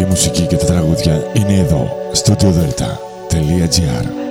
Η μουσική και τα τραγούδια είναι εδώ, στο studiodelta.gr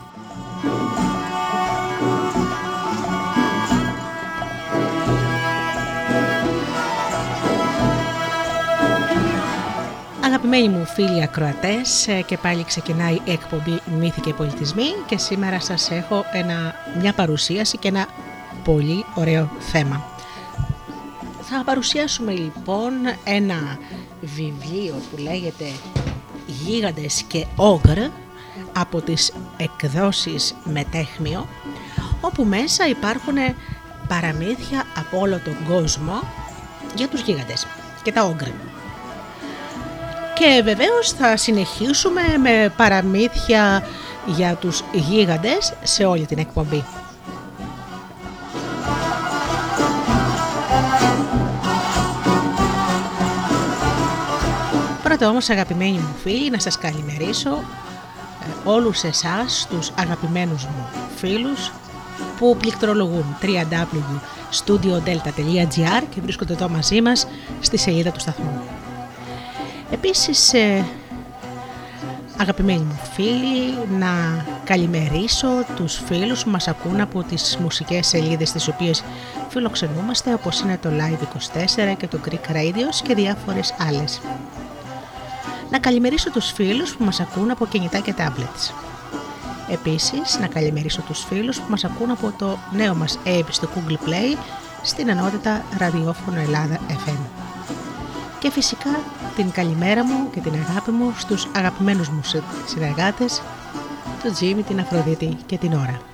Αγαπημένοι μου φίλοι ακροατές ε, και πάλι ξεκινάει η εκπομπή Μύθοι και Πολιτισμοί και σήμερα σας έχω ένα, μια παρουσίαση και ένα πολύ ωραίο θέμα. Θα παρουσιάσουμε λοιπόν ένα βιβλίο που λέγεται «Γίγαντες και Όγκρ» από τις εκδόσεις Μετέχμιο όπου μέσα υπάρχουν παραμύθια από όλο τον κόσμο για τους γίγαντες και τα όγκρ. Και βεβαίως θα συνεχίσουμε με παραμύθια για τους γίγαντες σε όλη την εκπομπή. Πρώτα όμως αγαπημένοι μου φίλοι να σας καλημερίσω ε, όλους εσάς τους αγαπημένους μου φίλους που πληκτρολογούν www.studiodelta.gr και βρίσκονται εδώ μαζί μας στη σελίδα του σταθμού. Επίσης, ε, αγαπημένοι μου φίλοι, να καλημερίσω τους φίλους που μας ακούν από τις μουσικές σελίδες τις οποίες φιλοξενούμαστε όπως είναι το Live24 και το Greek Radios και διάφορες άλλες. Να καλημερίσω τους φίλους που μας ακούν από κινητά και tablets. Επίσης, να καλημερίσω τους φίλους που μας ακούν από το νέο μας app στο Google Play στην ενότητα ραδιόφωνο Ελλάδα FM. Και φυσικά την καλημέρα μου και την αγάπη μου στους αγαπημένους μου συνεργάτες, τον Τζίμι, την Αφροδίτη και την Ωρα.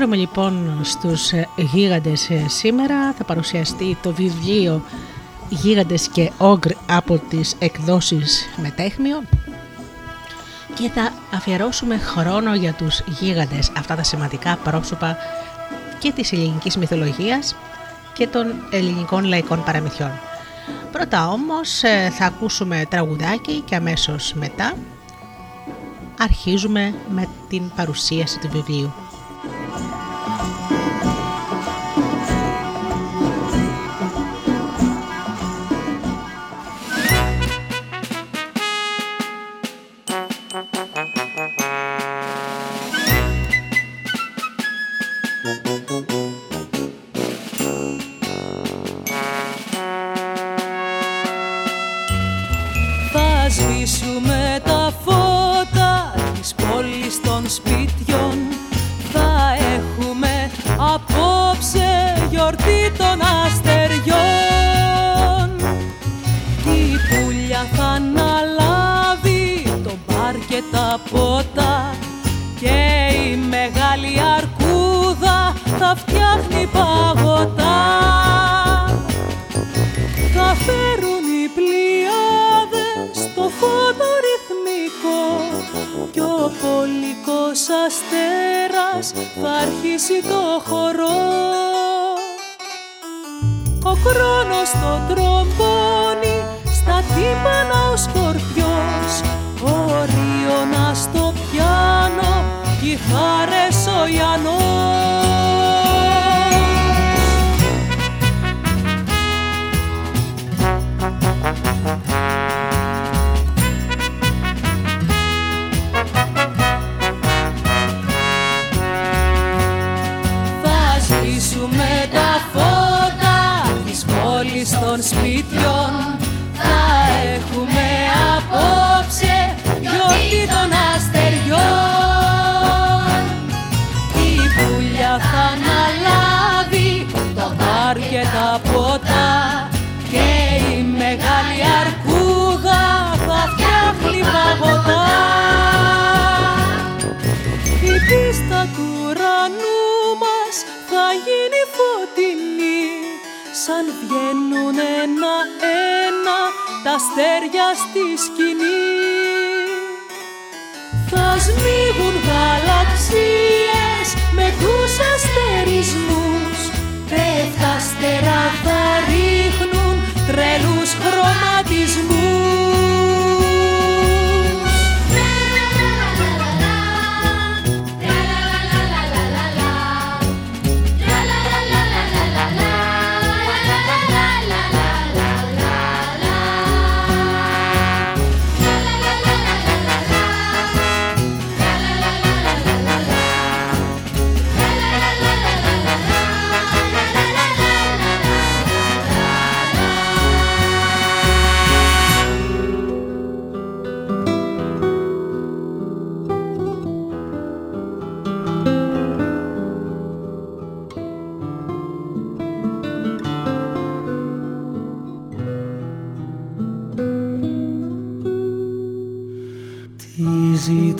Αφιέρομαι λοιπόν στους ε, γίγαντες ε, σήμερα. Θα παρουσιαστεί το βιβλίο «Γίγαντες και Όγκρ» από τις εκδόσεις Μετέχμιο και θα αφιερώσουμε χρόνο για τους γίγαντες, αυτά τα σημαντικά πρόσωπα και της ελληνικής μυθολογίας και των ελληνικών λαϊκών παραμυθιών. Πρώτα όμως ε, θα ακούσουμε τραγουδάκι και αμέσως μετά αρχίζουμε με την παρουσίαση του βιβλίου.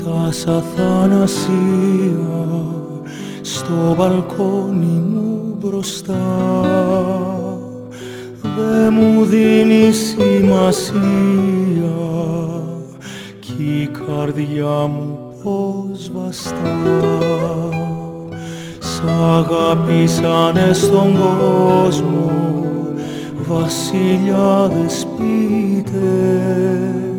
Ζητάς αθανασία στο μπαλκόνι μου μπροστά. Δε μου δίνεις σημασία κι η καρδιά μου πως βαστά. Σ' αγαπήσανε στον κόσμο βασιλιάδες πίτες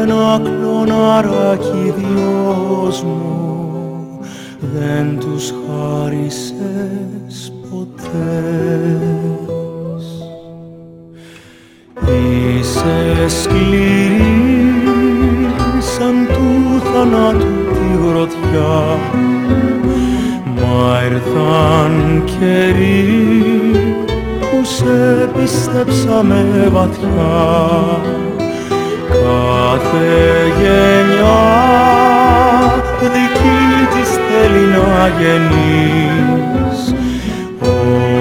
ένα κλωναράκι δυος μου δεν τους χάρισες ποτές. Είσαι σκληρή σαν του θανάτου τη γροθιά μα ήρθαν καιροί που σε πίστεψαμε βαθιά Κάθε γενιά δική της θέλει να γεννείς ομορφωνιά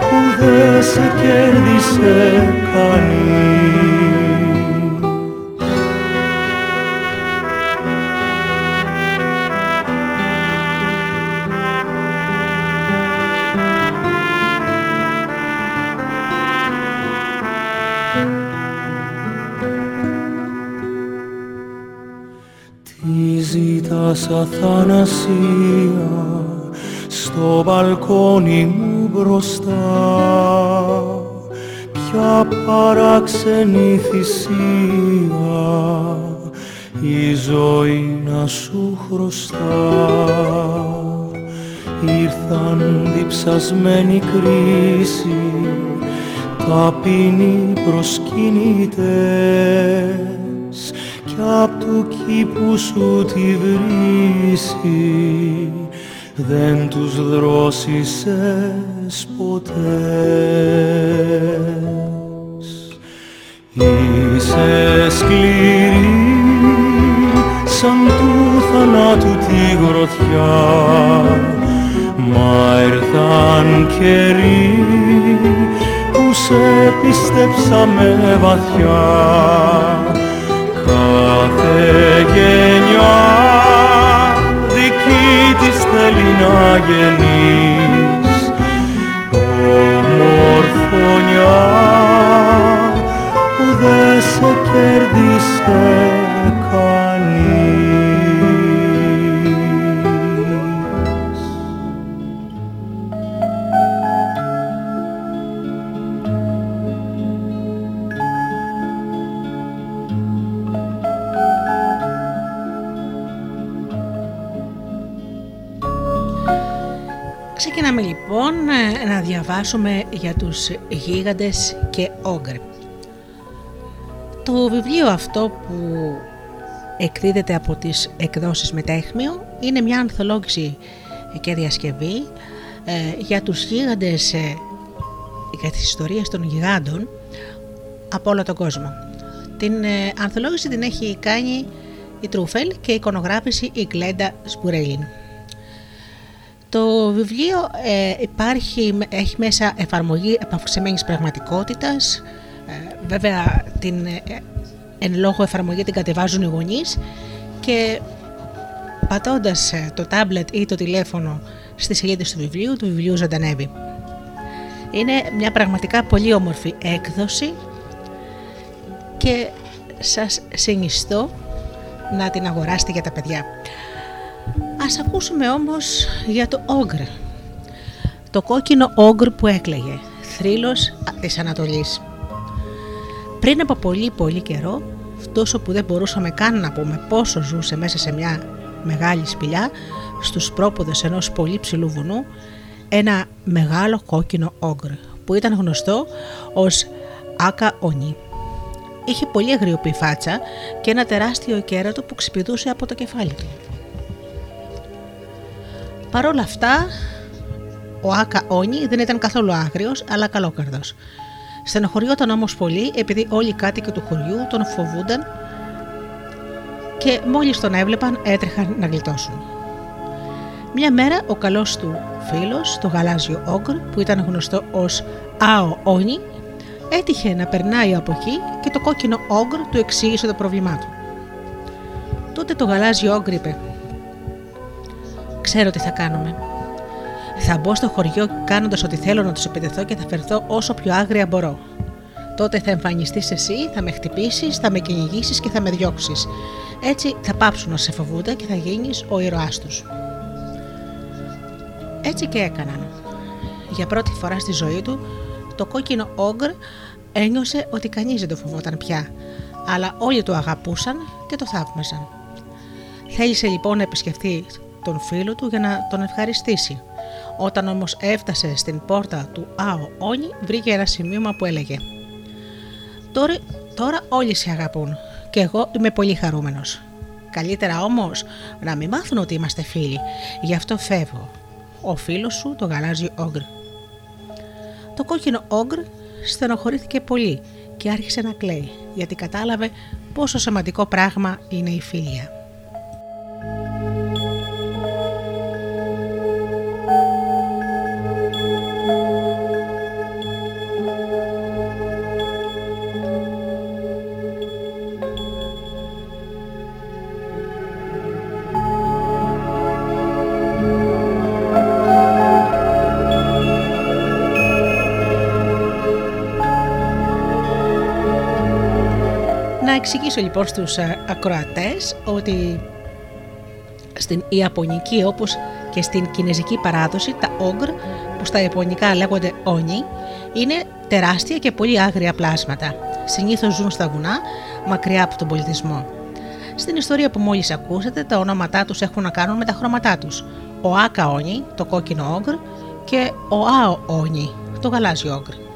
που δεν σε κέρδισε κανείς. Αθανασία στο μπαλκόνι μου μπροστά. Ποια παράξενη θυσία η ζωή να σου χρωστά. Ήρθαν διψασμένη κρίση ταπεινοί προσκυνητές. Απ' του κήπου σου τη βρύση δεν τους δρόσισες ποτές. Είσαι σκληρή σαν του θανάτου τη γροθιά μα ήρθαν καιροί που σε πιστέψαμε βαθιά Κάθε γενιά δική της θέλει να γεννείς. Ομορφωνιά που δεν σε κέρδισε διαβάσουμε για τους γίγαντες και όγκρε. Το βιβλίο αυτό που εκδίδεται από τις εκδόσεις Μετέχμιο είναι μια ανθολόγηση και διασκευή ε, για τους γίγαντες, ε, για τις ιστορίες των γιγάντων από όλο τον κόσμο. Την ε, ανθολόγηση την έχει κάνει η Τρούφελ και η εικονογράφηση η Γκλέντα Σπουρέλιν. Το βιβλίο ε, υπάρχει, έχει μέσα εφαρμογή επαυξημένης πραγματικότητας, ε, βέβαια την ε, εν λόγω εφαρμογή την κατεβάζουν οι γονείς και πατώντας το τάμπλετ ή το τηλέφωνο στις σελίδες του βιβλίου, το βιβλίο ζωντανεύει. Είναι μια πραγματικά πολύ όμορφη έκδοση και σας συνιστώ να την αγοράσετε για τα παιδιά. Ας ακούσουμε όμως για το όγκρ. Το κόκκινο όγκρ που έκλαιγε, θρύλος της Ανατολής. Πριν από πολύ πολύ καιρό, τόσο που δεν μπορούσαμε καν να πούμε πόσο ζούσε μέσα σε μια μεγάλη σπηλιά, στους πρόποδες ενός πολύ ψηλού βουνού, ένα μεγάλο κόκκινο όγκρ που ήταν γνωστό ως Άκα Ονί. Είχε πολύ αγριοπή φάτσα και ένα τεράστιο κέρατο που ξυπηδούσε από το κεφάλι του. Παρ' όλα αυτά, ο Άκα Όνι δεν ήταν καθόλου άγριος, αλλά καλόκαρδος. Στενοχωριόταν όμως πολύ επειδή όλοι οι κάτοικοι του χωριού τον φοβούνταν και μόλις τον έβλεπαν έτρεχαν να γλιτώσουν. Μια μέρα ο καλός του φίλος, το γαλάζιο όγκρ που ήταν γνωστό ως Άο Όνι, έτυχε να περνάει από εκεί και το κόκκινο όγκρ του εξήγησε το πρόβλημά του. Τότε το γαλάζιο όγκρ είπε «Ξέρω τι θα κάνουμε. Θα μπω στο χωριό κάνοντας ό,τι θέλω να τους επιτεθώ και θα φερθώ όσο πιο άγρια μπορώ. Τότε θα εμφανιστείς εσύ, θα με χτυπήσεις, θα με κυνηγήσεις και θα με διώξεις. Έτσι θα πάψουν να σε φοβούνται και θα γίνεις ο ήρωάς τους. Έτσι και έκαναν. Για πρώτη φορά στη ζωή του, το κόκκινο όγκρ ένιωσε ότι κανείς δεν το φοβόταν πια, αλλά όλοι το αγαπούσαν και το θαύμαζαν. Θέλησε λοιπόν να επισκεφθείς τον φίλο του για να τον ευχαριστήσει. Όταν όμως έφτασε στην πόρτα του Άο Όνι, βρήκε ένα σημείωμα που έλεγε «Τώρα, τώρα όλοι σε αγαπούν και εγώ είμαι πολύ χαρούμενος. Καλύτερα όμως να μην μάθουν ότι είμαστε φίλοι, γι' αυτό φεύγω. Ο φίλος σου το γαλάζιο όγκρ». Το κόκκινο όγκρ στενοχωρήθηκε πολύ και άρχισε να κλαίει, γιατί κατάλαβε πόσο σημαντικό πράγμα είναι η φίλια. Εξηγήσω λοιπόν στους ε, ακροατές ότι στην Ιαπωνική όπως και στην Κινέζικη παράδοση τα όγκρ που στα Ιαπωνικά λέγονται όνι είναι τεράστια και πολύ άγρια πλάσματα. Συνήθως ζουν στα βουνά μακριά από τον πολιτισμό. Στην ιστορία που μόλις ακούσατε τα ονόματά τους έχουν να κάνουν με τα χρώματά τους. Ο Άκα όνι, το κόκκινο όγκρ και ο Άο όνι, το γαλάζιο όγκρ.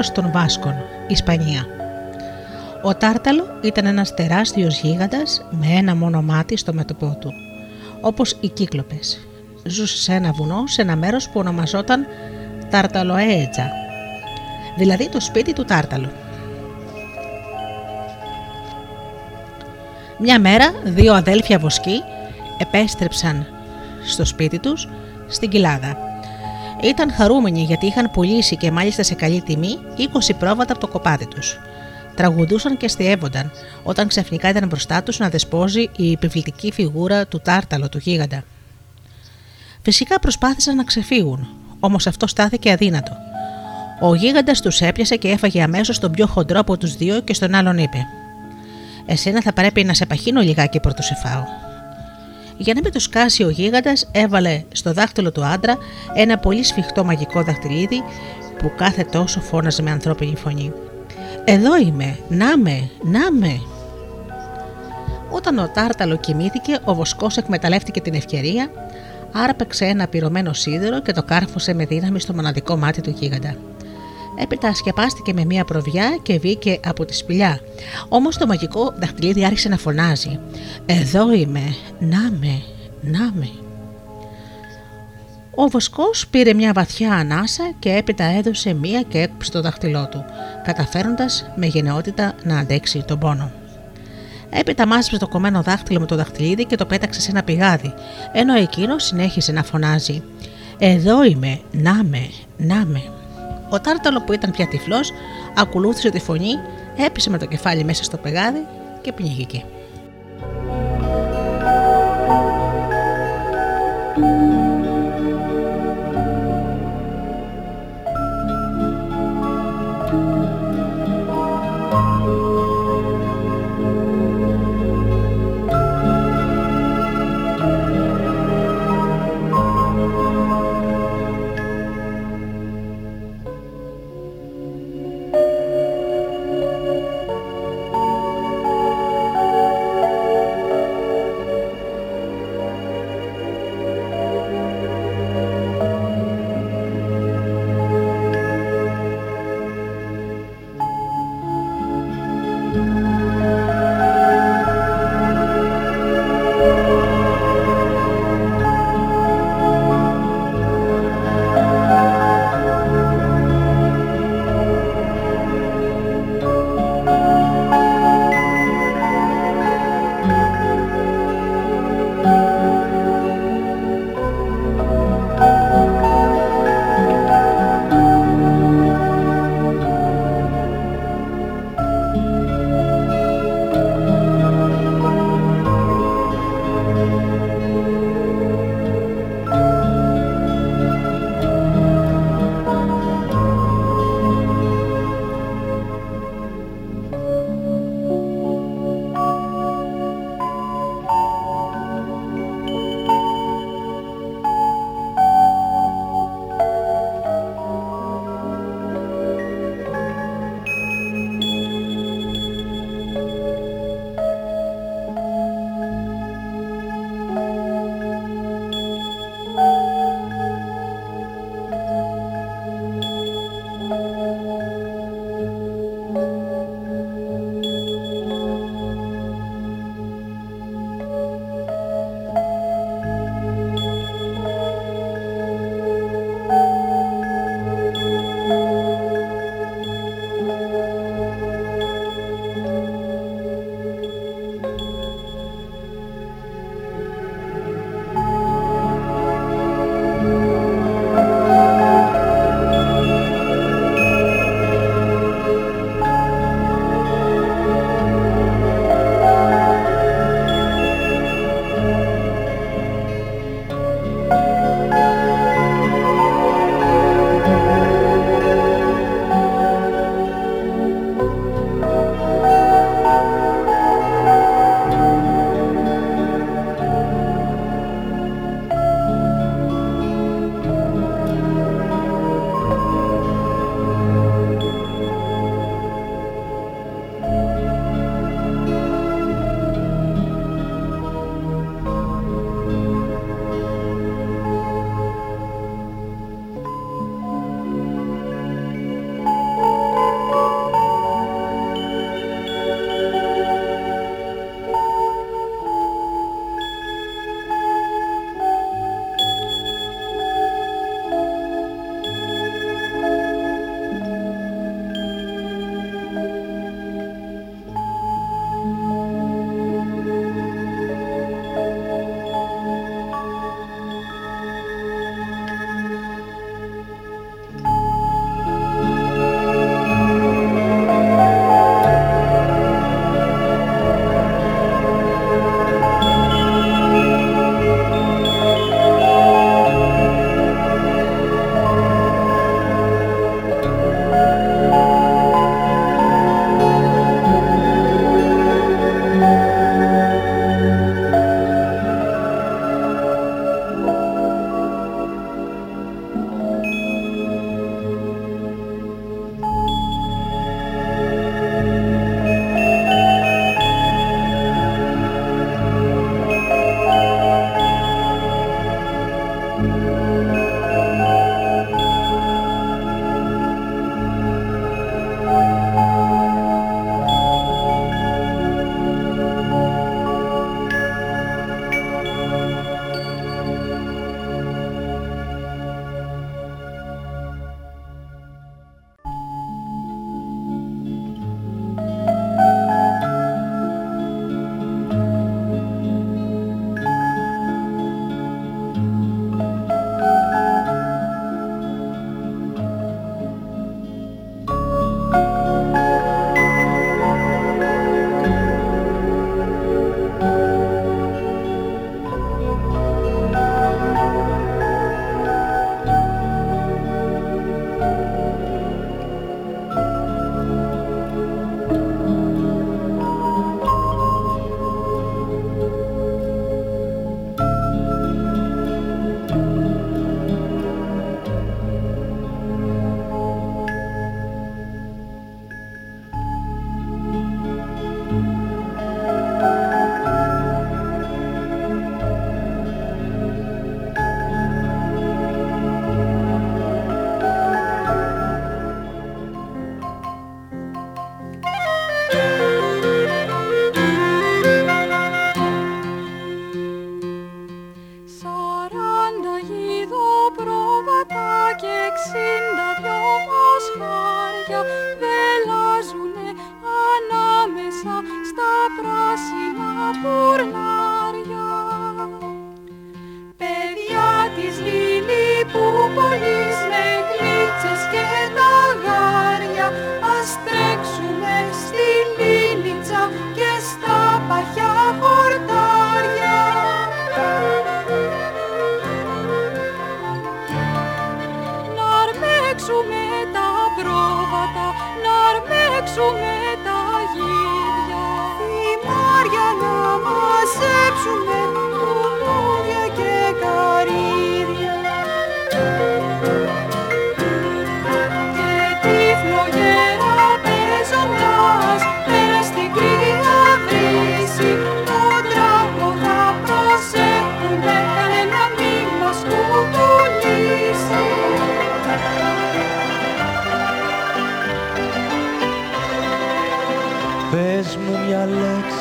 Θρύλος των Βάσκων, Ισπανία. Ο Τάρταλο ήταν ένας τεράστιος γίγαντας με ένα μόνο μάτι στο μέτωπό του, όπως οι κύκλοπες. Ζούσε σε ένα βουνό σε ένα μέρος που ονομαζόταν Τάρταλοέτζα, δηλαδή το σπίτι του Τάρταλου. Μια μέρα δύο αδέλφια βοσκοί επέστρεψαν στο σπίτι τους στην κοιλάδα ήταν χαρούμενοι γιατί είχαν πουλήσει και μάλιστα σε καλή τιμή 20 πρόβατα από το κοπάδι τους. Τραγουδούσαν και αστείευονταν όταν ξαφνικά ήταν μπροστά τους να δεσπόζει η επιβλητική φιγούρα του τάρταλο του γίγαντα. Φυσικά προσπάθησαν να ξεφύγουν, όμως αυτό στάθηκε αδύνατο. Ο γίγαντας τους έπιασε και έφαγε αμέσως τον πιο χοντρό από τους δύο και στον άλλον είπε: Εσένα θα πρέπει να σε παχύνω λιγάκι πρωτού σε φάω. Για να μην το σκάσει ο γίγαντας, έβαλε στο δάχτυλο του άντρα ένα πολύ σφιχτό μαγικό δαχτυλίδι που κάθε τόσο φώναζε με ανθρώπινη φωνή. Εδώ είμαι, να με, να με. Όταν ο Τάρταλο κοιμήθηκε, ο Βοσκός εκμεταλλεύτηκε την ευκαιρία, άρπεξε ένα πυρωμένο σίδερο και το κάρφωσε με δύναμη στο μοναδικό μάτι του γίγαντα. Έπειτα σκεπάστηκε με μία προβιά και βγήκε από τη σπηλιά. Όμως το μαγικό δαχτυλίδι άρχισε να φωνάζει: Εδώ είμαι, να με, να με. Ο Βοσκός πήρε μια βαθιά ανάσα και έπειτα έδωσε μία και έκουψε το δάχτυλό του, καταφέροντας με γενναιότητα να αντέξει τον πόνο. Έπειτα μάζεψε το κομμένο δάχτυλο με το δαχτυλίδι και το πέταξε σε ένα πηγάδι, ενώ εκείνος συνέχισε να φωνάζει: Εδώ είμαι, να με, να με. Ο Τάρταλο που ήταν πια τυφλός, ακολούθησε τη φωνή, έπεσε με το κεφάλι μέσα στο πηγάδι και πνίγηκε.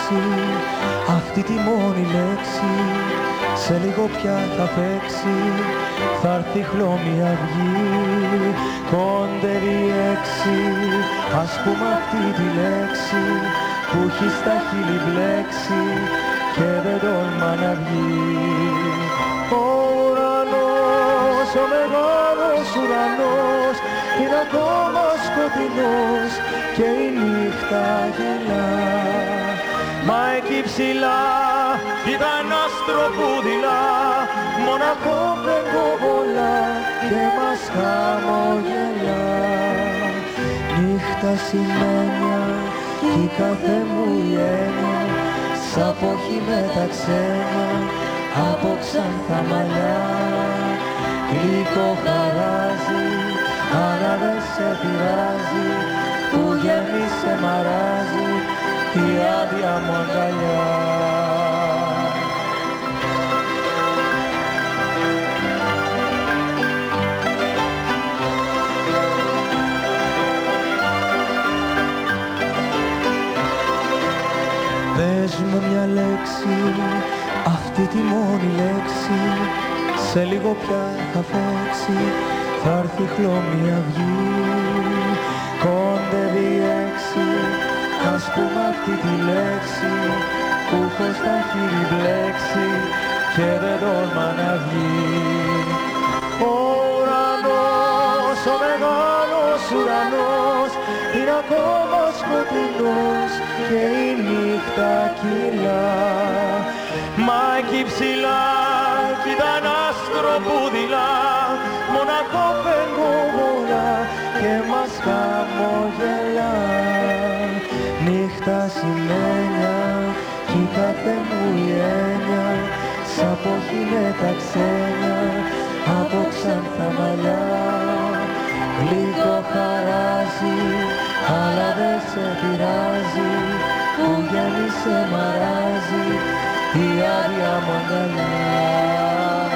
Λέξη, αυτή τη μόνη λέξη Σε λίγο πια θα παίξει, θα έρθει χλώμη αυγή Κοντεύει έξι, ας πούμε αυτή τη λέξη Που έχει στα χείλη μπλέξει και δεν τόλμα να βγει. Ο ουρανός, ο μεγάλος ουρανός είναι ακόμα σκοτεινός και η νύχτα γελά. Μα εκεί ψηλά ήταν ένα άστρο που δειλά, μοναχό πεγκοβολά και μας χαμογελά. Νύχτα σημαίνια κι η κάθε μου η έννοια. Σαν πόχη με τα ξένα από ξανθά μαλλιά. Γλυκό χαράζει αλλά δεν σε πειράζει. Που γέμισε μαράζει η άδεια μου αγκαλιά. Πες μου μια λέξη, αυτή τη μόνη λέξη σε λίγο πια θα φέξει, θα έρθει χλώμη αυγή κόντευει έξι, ας πούμε αυτή τη λέξη που έχω στα χείλη μπλέξει και δεν τόλμα να βγει. Ο ουρανός, ο μεγάλος ουρανός είναι ακόμα σκοτεινός και η νύχτα κυλά. Μα εκεί ψηλά κοίτα ένα άστρο που δειλά μοναχό πεγκοβολά και μας χαμογελά. Νύχτα σημαίνια κι η κάθε μου η έννοια σαν πόχη με τα ξένια από ξανθά μαλλιά Γλυκό χαράζει, αλλά δεν σε πειράζει που γέννησε μαράζει η άδεια μου αγκαλιά.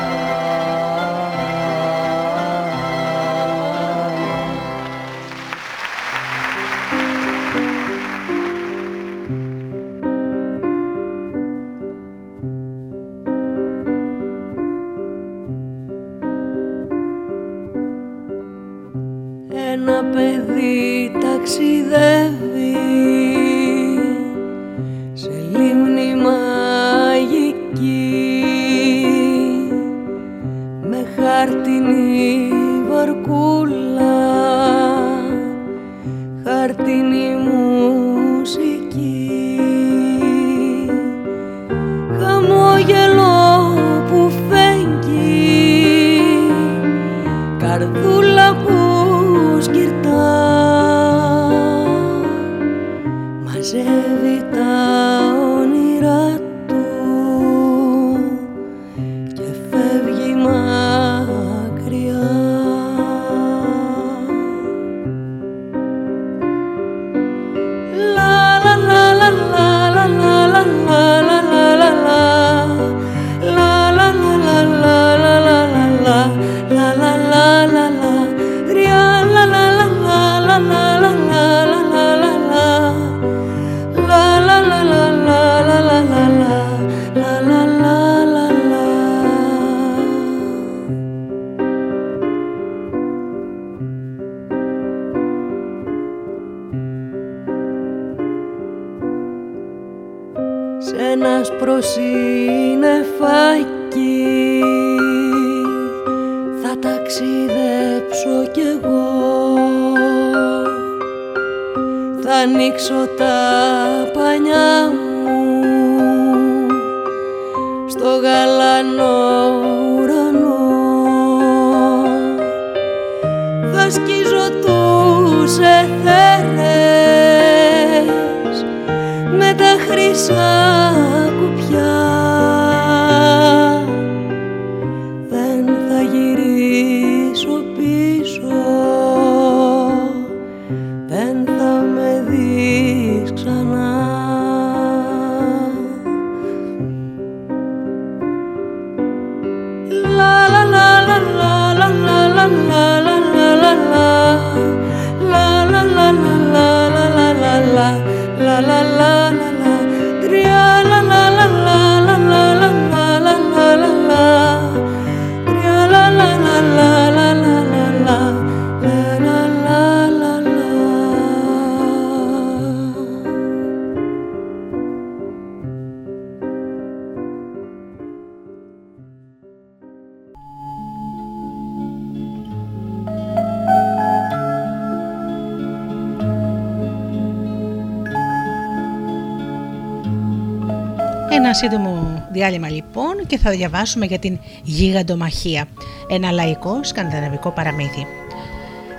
Διάλειμμα λοιπόν και θα διαβάσουμε για την γίγαντομαχία, ένα λαϊκό σκανδιναβικό παραμύθι.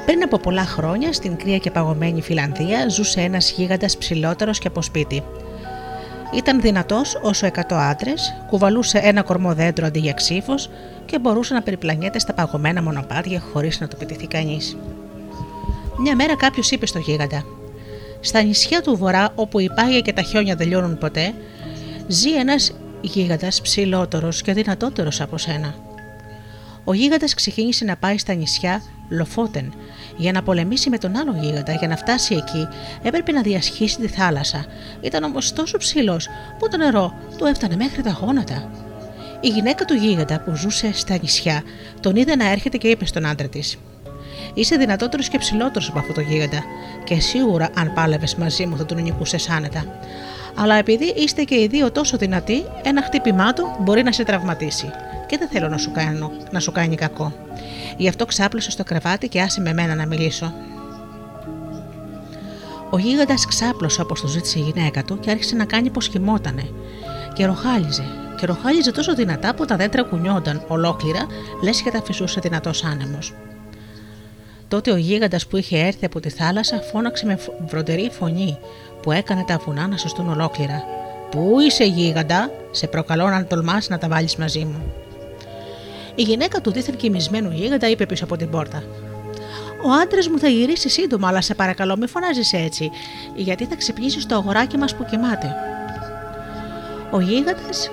Πριν από πολλά χρόνια, στην κρύα και παγωμένη Φιλανδία, ζούσε ένας γίγαντας ψηλότερος και από σπίτι. Ήταν δυνατός όσο 100 άντρες, κουβαλούσε ένα κορμό δέντρο αντί για ξύφος και μπορούσε να περιπλανιέται στα παγωμένα μονοπάτια χωρίς να το πετυχεί κανείς. Μια μέρα κάποιος είπε στο γίγαντα: Στα νησιά του βορρά, όπου οι πάγια και τα χιόνια δεν λιώνουν ποτέ, ζει ένας γίγαντας ψηλότερος και δυνατότερος από σένα. Ο γίγαντας ξεκίνησε να πάει στα νησιά Λοφότεν για να πολεμήσει με τον άλλο γίγαντα. Για να φτάσει εκεί έπρεπε να διασχίσει τη θάλασσα. Ήταν όμως τόσο ψηλός που το νερό του έφτανε μέχρι τα γόνατα. Η γυναίκα του γίγαντα που ζούσε στα νησιά τον είδε να έρχεται και είπε στον άντρα της: Είσαι δυνατότερος και ψηλότερος από αυτό το γίγαντα, και σίγουρα αν πάλευες μαζί μου θα τον νικούσες άνετα αλλά επειδή είστε και οι δύο τόσο δυνατοί, ένα χτύπημά του μπορεί να σε τραυματίσει. Και δεν θέλω να σου, κάνω, να σου κάνει κακό. Γι' αυτό ξάπλωσε στο κρεβάτι και άσε με μένα να μιλήσω. Ο γίγαντας ξάπλωσε όπως το ζήτησε η γυναίκα του και άρχισε να κάνει πως κοιμότανε. Και ροχάλιζε. Και ροχάλιζε τόσο δυνατά που τα δέντρα κουνιόνταν ολόκληρα, λες και τα φυσούσε δυνατός άνεμος. Τότε ο γίγαντας που είχε έρθει από τη θάλασσα φώναξε με βροντερή φωνή που έκανε τα βουνά να σωστούν ολόκληρα. Πού είσαι γίγαντα, σε προκαλώ να τολμάς να τα βάλεις μαζί μου. Η γυναίκα του δίθεν κοιμισμένου γίγαντα είπε πίσω από την πόρτα. Ο άντρας μου θα γυρίσει σύντομα, αλλά σε παρακαλώ μη φωνάζεις έτσι, γιατί θα ξυπνήσει το αγοράκι μας που κοιμάται. Ο γίγαντας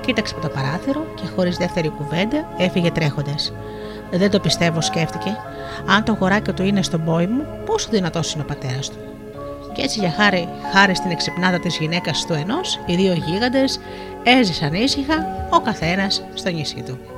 κοίταξε από το παράθυρο και χωρίς δεύτερη κουβέντα έφυγε τρέχοντας. Δεν το πιστεύω, σκέφτηκε. Αν το αγοράκι του είναι στον πόη μου, πόσο δυνατός είναι ο πατέρας του. Και έτσι για χάρη, χάρη στην εξυπνάδα της γυναίκας του ενός, οι δύο γίγαντες έζησαν ήσυχα ο καθένας στο νησί του.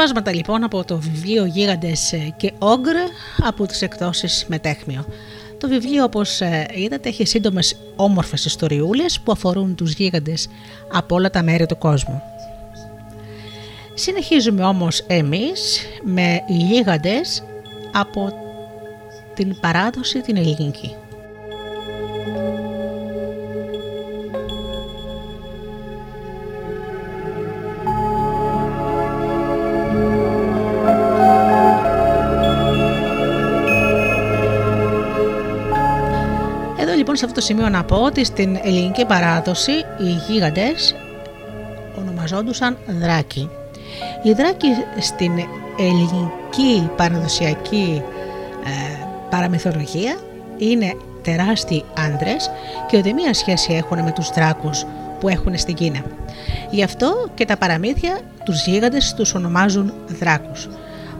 Αποσπάσματα λοιπόν από το βιβλίο «Γίγαντες και Όγκρ» από τις εκδόσεις Μετέχμιο. Το βιβλίο όπως ε, είδατε έχει σύντομες όμορφες ιστοριούλες που αφορούν τους γίγαντες από όλα τα μέρη του κόσμου. Συνεχίζουμε όμως εμείς με γίγαντες από την παράδοση την ελληνική. Σε αυτό το σημείο να πω ότι στην ελληνική παράδοση οι γίγαντες ονομαζόντουσαν δράκοι. Οι δράκοι στην ελληνική παραδοσιακή ε, παραμυθολογία είναι τεράστιοι άντρες και ούτε μία σχέση έχουν με τους δράκους που έχουν στην Κίνα. Γι' αυτό και τα παραμύθια τους γίγαντες τους ονομάζουν δράκους.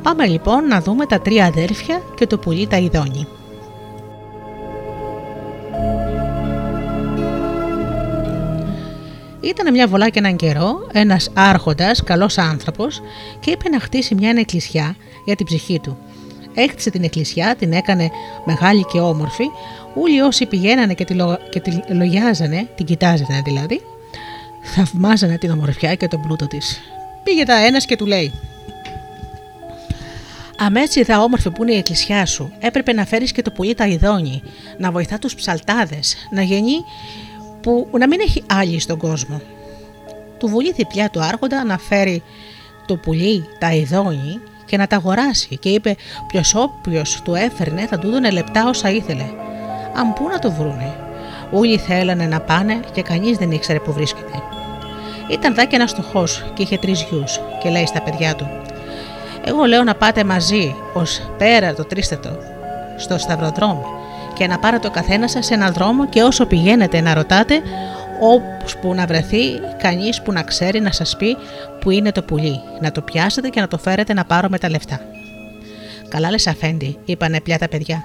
Πάμε λοιπόν να δούμε τα τρία αδέρφια και το πουλί τα ειδόνι. Ήταν μια βολά και έναν καιρό ένας άρχοντας, καλός άνθρωπος, και είπε να χτίσει μια εκκλησιά για την ψυχή του. Έκτισε την εκκλησιά, την έκανε μεγάλη και όμορφη. Όλοι όσοι πηγαίνανε και τη, λο... και τη λογιάζανε, την κοιτάζανε δηλαδή, θαυμάζανε την ομορφιά και τον πλούτο της. Πήγε τα ένας και του λέει Αμέτσι θα όμορφη που είναι η εκκλησιά σου, έπρεπε να φέρεις και το πουλί τα ειδόνι, να βοηθά τους ψαλτάδες, να γεννεί που να μην έχει άλλη στον κόσμο. Του βουλήθη πια του άρχοντα να φέρει το πουλί τα ειδόνι και να τα αγοράσει και είπε ποιος όποιος του έφερνε θα του δούνε λεπτά όσα ήθελε. Αν πού να το βρούνε. Όλοι θέλανε να πάνε και κανείς δεν ήξερε που βρίσκεται. Ήταν δά και ένας φτωχό και είχε τρεις γιους και λέει στα παιδιά του: Εγώ λέω να πάτε μαζί ως πέρα το τρίστετο στο σταυροδρόμι και να πάρετε ο καθένας σας σε έναν δρόμο και όσο πηγαίνετε να ρωτάτε όπου να βρεθεί κανείς που να ξέρει να σας πει που είναι το πουλί, να το πιάσετε και να το φέρετε να πάρω με τα λεφτά. Καλά λες αφέντη, είπανε πια τα παιδιά.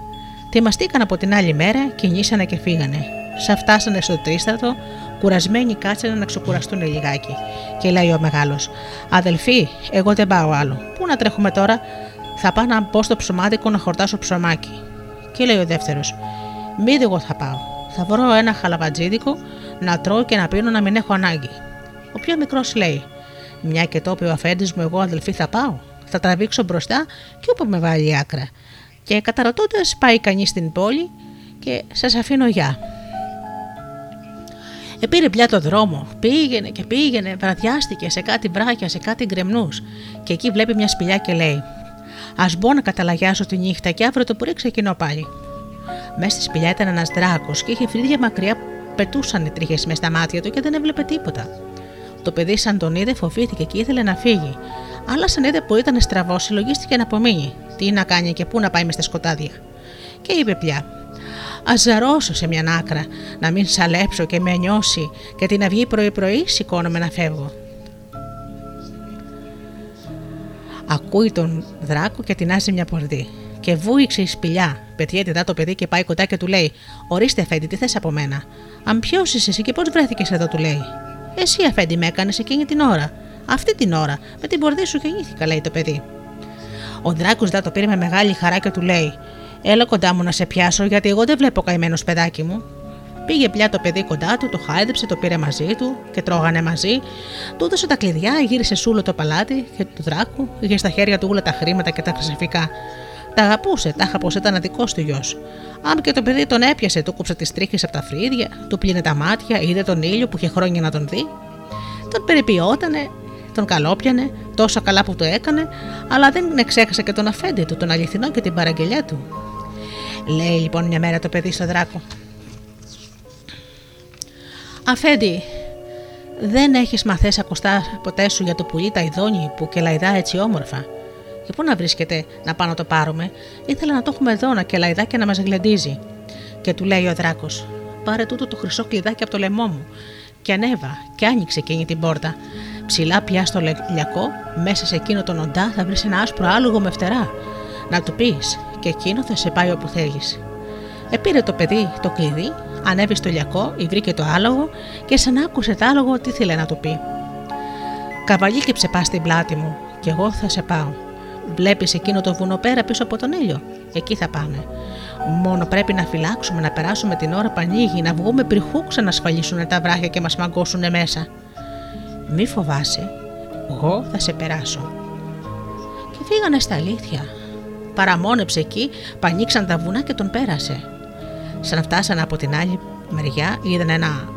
Τιμαστήκαν από την άλλη μέρα, κινήσανε και φύγανε. Σα φτάσανε στο τρίστατο, κουρασμένοι κάτσανε να ξεκουραστούν λιγάκι. Και λέει ο μεγάλος: Αδελφοί, εγώ δεν πάω άλλο. Πού να τρέχουμε τώρα, θα πάω να μπω στο ψωμάτικο να χορτάσω ψωμάκι. Και λέει ο δεύτερος: Μη εγώ θα πάω. Θα βρω ένα χαλαβατζίδικο να τρώω και να πίνω να μην έχω ανάγκη. Ο πιο μικρός λέει: Μια και το είπε ο αφέντης μου, εγώ αδελφή θα πάω. Θα τραβήξω μπροστά και όπου με βάλει άκρα. Και καταρωτώντας πάει κανείς στην πόλη και σας αφήνω γεια. Επήρε πια το δρόμο, πήγαινε και πήγαινε, βραδιάστηκε σε κάτι βράχια, σε κάτι γκρεμνούς. Και εκεί βλέπει μια σπηλιά και λέει: Α μπω να καταλαγιάσω τη νύχτα και αύριο το πρωί ξεκινώ πάλι. Μέσα στη σπηλιά ήταν ένας δράκος και είχε φρύδια μακριά πετούσαν οι τρίχες μες στα μάτια του και δεν έβλεπε τίποτα. Το παιδί, σαν τον είδε, φοβήθηκε και ήθελε να φύγει. Αλλά σαν είδε που ήταν στραβός, συλλογίστηκε να απομείνει. Τι να κάνει και πού να πάει μες στα σκοτάδια. Και είπε πια: Α ζαρώσω σε μια άκρα, να μην σαλέψω και με νιώσει και την αυγή πρωί-πρωί σηκώνομαι να φεύγω. Ακούει τον δράκο και τεινάζει μια πορδί. Και βούηξε η σπηλιά. Πετιέται δά το παιδί και πάει κοντά και του λέει: Ορίστε, Αφέντη, τι θες από μένα; Αν ποιος είσαι εσύ και πώς βρέθηκες εδώ, του λέει. Εσύ, Αφέντη, με έκανες εκείνη την ώρα. Αυτή την ώρα, με την πορδί σου γεννήθηκα, λέει το παιδί. Ο Δράκος δά το πήρε με μεγάλη χαρά και του λέει: Έλα κοντά μου να σε πιάσω, γιατί εγώ δεν βλέπω καημένο παιδάκι μου. Πήγε πια το παιδί κοντά του, το χάιδεψε, το πήρε μαζί του και τρώγανε μαζί. Του έδωσε τα κλειδιά, γύρισε σούλο το παλάτι και του δράκου, είχε στα χέρια του όλα τα χρήματα και τα χρυσαφικά. Τα αγαπούσε, τάχα πω ήταν δικό του γιος. Αν και το παιδί τον έπιασε, του κόψε τις τρίχες από τα φρύδια, του πλύνε τα μάτια, είδε τον ήλιο που είχε χρόνια να τον δει. Τον περιποιότανε, τον καλόπιανε, τόσο καλά που το έκανε, αλλά δεν εξέχασε και τον αφέντη του, τον αληθινό και την παραγγελιά του. Λέει λοιπόν μια μέρα το παιδί στο δράκο. Αφέντη, δεν έχεις μαθές ακουστά ποτέ σου για το πουλί τα ειδόνι που κελαϊδά έτσι όμορφα; Και πού να βρίσκεται να πάω να το πάρουμε, ήθελα να το έχουμε εδώ να κελαϊδά και να μας γλεντίζει. Και του λέει ο δράκος: Πάρε τούτο το χρυσό κλειδάκι από το λαιμό μου. Και ανέβα και άνοιξε εκείνη την πόρτα. Ψηλά πια στο λιακό, μέσα σε εκείνο τον οντά θα βρεις ένα άσπρο άλογο με φτερά. Να του πεις, και εκείνο θα σε πάει όπου θέλεις. Επήρε το παιδί το κλειδί, ανέβη στο λιακό, βρήκε το άλογο και σαν άκουσε το άλογο τι ήθελε να του πει. Καβαλί και ψεπάς στην πλάτη μου, και εγώ θα σε πάω. Βλέπεις εκείνο το βουνό πέρα πίσω από τον ήλιο. Εκεί θα πάμε. Μόνο πρέπει να φυλάξουμε να περάσουμε την ώρα που ανοίγει, να βγούμε πριν χούξα να ασφαλίσουν τα βράχια και μας μαγκώσουν μέσα. Μη φοβάσαι, εγώ θα σε περάσω. Και φύγανε στα αλήθεια, παραμόνεψε εκεί, πανίξαν τα βουνά και τον πέρασε. Σαν φτάσανε από την άλλη μεριά, είδαν ένα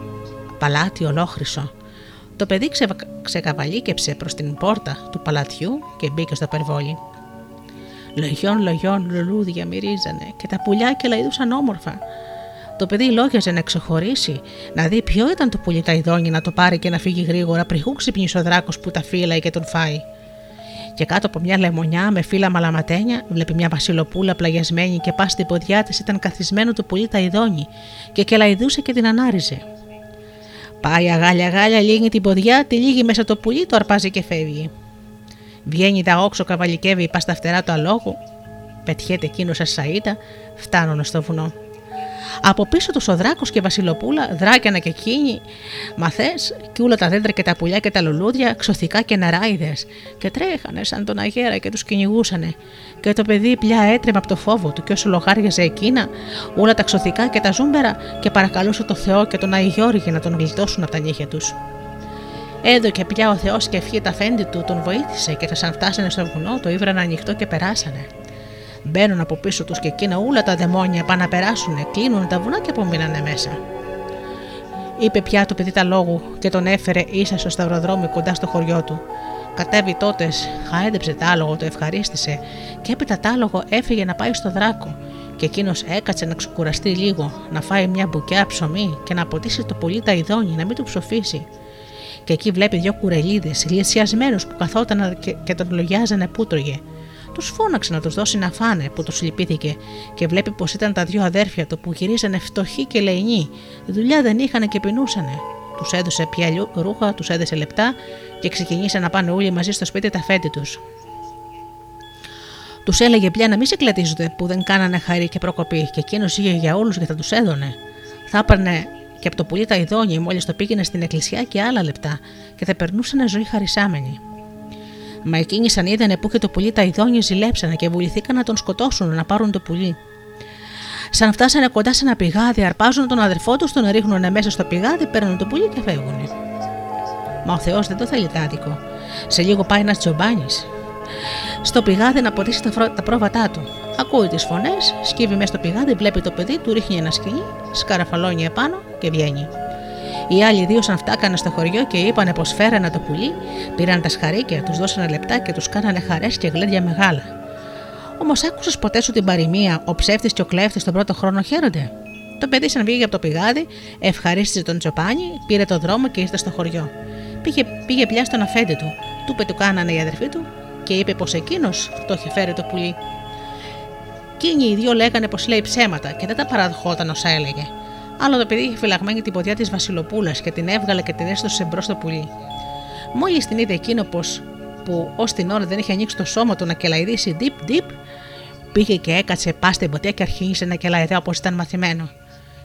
παλάτι ολόχρυσο. Το παιδί ξε... ξεκαβαλίκεψε προς την πόρτα του παλατιού και μπήκε στο περιβόλι. Λογιών, λογιών, λουλούδια μυρίζανε και τα πουλιά και λαϊδούσαν όμορφα. Το παιδί λόγιαζε να ξεχωρίσει, να δει ποιο ήταν το πουλί τα ειδόνι να το πάρει και να φύγει γρήγορα πριν ξυπνήσει ο δράκος που τα φύλαει και τον φάει και κάτω από μια λεμονιά με φύλλα μαλαματένια βλέπει μια βασιλοπούλα πλαγιασμένη και πας στην ποδιά της ήταν καθισμένο το πουλί τα ειδόνι και κελαϊδούσε και την ανάριζε. Πάει αγάλια αγάλια, λύνει την ποδιά, τη λύγει μέσα το πουλί, το αρπάζει και φεύγει. Βγαίνει τα όξο, καβαλικεύει, πας στα φτερά του αλόγου, πετιέται εκείνος σαν σαΐτα, φτάνουν στο βουνό. Από πίσω του ο Δράκο και η Βασιλοπούλα, δράκιανα και εκείνοι, μαθές, και όλα τα δέντρα και τα πουλιά και τα λουλούδια, ξωθικά και ναράιδες, και τρέχανε σαν τον αγέρα και τους κυνηγούσανε. Και το παιδί πια έτρεμε από το φόβο του, και όσο λογάριαζε εκείνα, όλα τα ξωθικά και τα ζούμπερα, και παρακαλούσε το Θεό και τον Αγιώργη να τον γλιτώσουν από τα νύχια τους. Έδωκε πια ο Θεός και ευχή τα φέντη του, τον βοήθησε και σαν φτάσανε στο βουνό, το ήβραν ανοιχτό και περάσανε. Μπαίνουν από πίσω τους και εκείνα όλα τα δαιμόνια πάνε να περάσουν, κλείνουν τα βουνά και απομείνανε μέσα. Είπε πια το παιδί τα λόγου και τον έφερε ίσα στο σταυροδρόμι κοντά στο χωριό του. Κατέβη τότες, χαέντεψε τ' άλογο, το ευχαρίστησε και έπειτα τ' άλογο έφυγε να πάει στο δράκο και εκείνος έκατσε να ξεκουραστεί λίγο, να φάει μια μπουκιά ψωμί και να ποτίσει το πολύ τα ειδόνι, να μην του ψοφήσει. Και εκεί βλέπει δύο κουρελίδες, λυσιασμένους που καθόταν και τον λογιάζανε που τρώγε τους φώναξε να τους δώσει να φάνε που τους λυπήθηκε και βλέπει πως ήταν τα δύο αδέρφια του που γυρίζανε φτωχοί και λεϊνοί. Δουλειά δεν είχαν και πεινούσανε. Τους έδωσε πια ρούχα, τους έδωσε λεπτά και ξεκινήσαν να πάνε όλοι μαζί στο σπίτι τα φέτη τους. Τους έλεγε πια να μην σε κλατίζονται που δεν κάνανε χαρή και προκοπή, και εκείνος είχε για όλους και θα τους έδωνε. Θα έπαιρνε και από το πουλί τα ειδόνια μόλις το πήγαινε στην εκκλησιά και άλλα λεπτά, και θα περνούσαν ζωή χαρισάμενη. Μα εκείνοι σαν είδανε που είχε το πουλί τα ειδόνια ζηλέψανε και βουληθήκαν να τον σκοτώσουν, να πάρουν το πουλί. Σαν φτάσανε κοντά σε ένα πηγάδι, αρπάζουν τον αδερφό τους, τον ρίχνουν μέσα στο πηγάδι, παίρνουν το πουλί και φεύγουν. Μα ο Θεός δεν το θέλει τάδικο. Σε λίγο πάει ένας τσομπάνι. Στο πηγάδι να ποτίσει τα πρόβατά του. Ακούει τις φωνές, σκύβει μέσα στο πηγάδι, βλέπει το παιδί, του ρίχνει ένα σκηνή, σκαραφαλώνει επάνω και βγαίνει. Οι άλλοι δύο, σαν φτάκανε στο χωριό και είπανε πως φέρανε το πουλί, πήραν τα σχαρίκια, τους δώσανε λεπτά και τους κάνανε χαρές και γλέντια μεγάλα. Όμως άκουσες ποτέ σου την παροιμία, ο ψεύτης και ο κλέφτης τον πρώτο χρόνο χαίρονται. Το παιδί, σαν βγήκε από το πηγάδι, ευχαρίστησε τον τσοπάνι, πήρε το δρόμο και ήρθε στο χωριό. Πήγε, πήγε πια στον αφέντη του, του είπε του κάνανε οι αδερφοί του και είπε πως εκείνος το είχε φέρει το πουλί. Εκείνοι οι δύο λέγανε πως λέει ψέματα και δεν τα παραδοχόταν όσα έλεγε. Άλλο το παιδί είχε φυλαγμένη την ποδιά της Βασιλοπούλας και την έβγαλε και την έστωσε μπρος στο πουλί. Μόλις την είδε εκείνο πως, που ως την ώρα δεν είχε ανοίξει το σώμα του να κελαϊδίσει deep deep, πήγε και έκατσε πά στην ποτέ και αρχίνησε να κελαϊδεί όπως ήταν μαθημένο.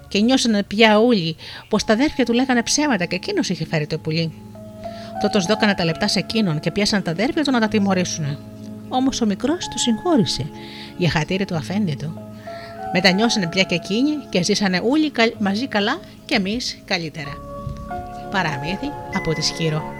Και νιώσανε πια όλοι πως τα αδέρφια του λέγανε ψέματα και εκείνος είχε φέρει το πουλί. Τότε δόκανε τα λεπτά σε εκείνον και πιάσαν τα αδέρφια του να τα τιμωρήσουν. Όμως ο μικρός του συγχώρησε για χατήρι του αφέντη του Μετανιώσανε πια και εκείνοι και ζήσανε όλοι μαζί καλά και εμείς καλύτερα. Παραμύθι από τη Σκύρο.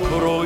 добро.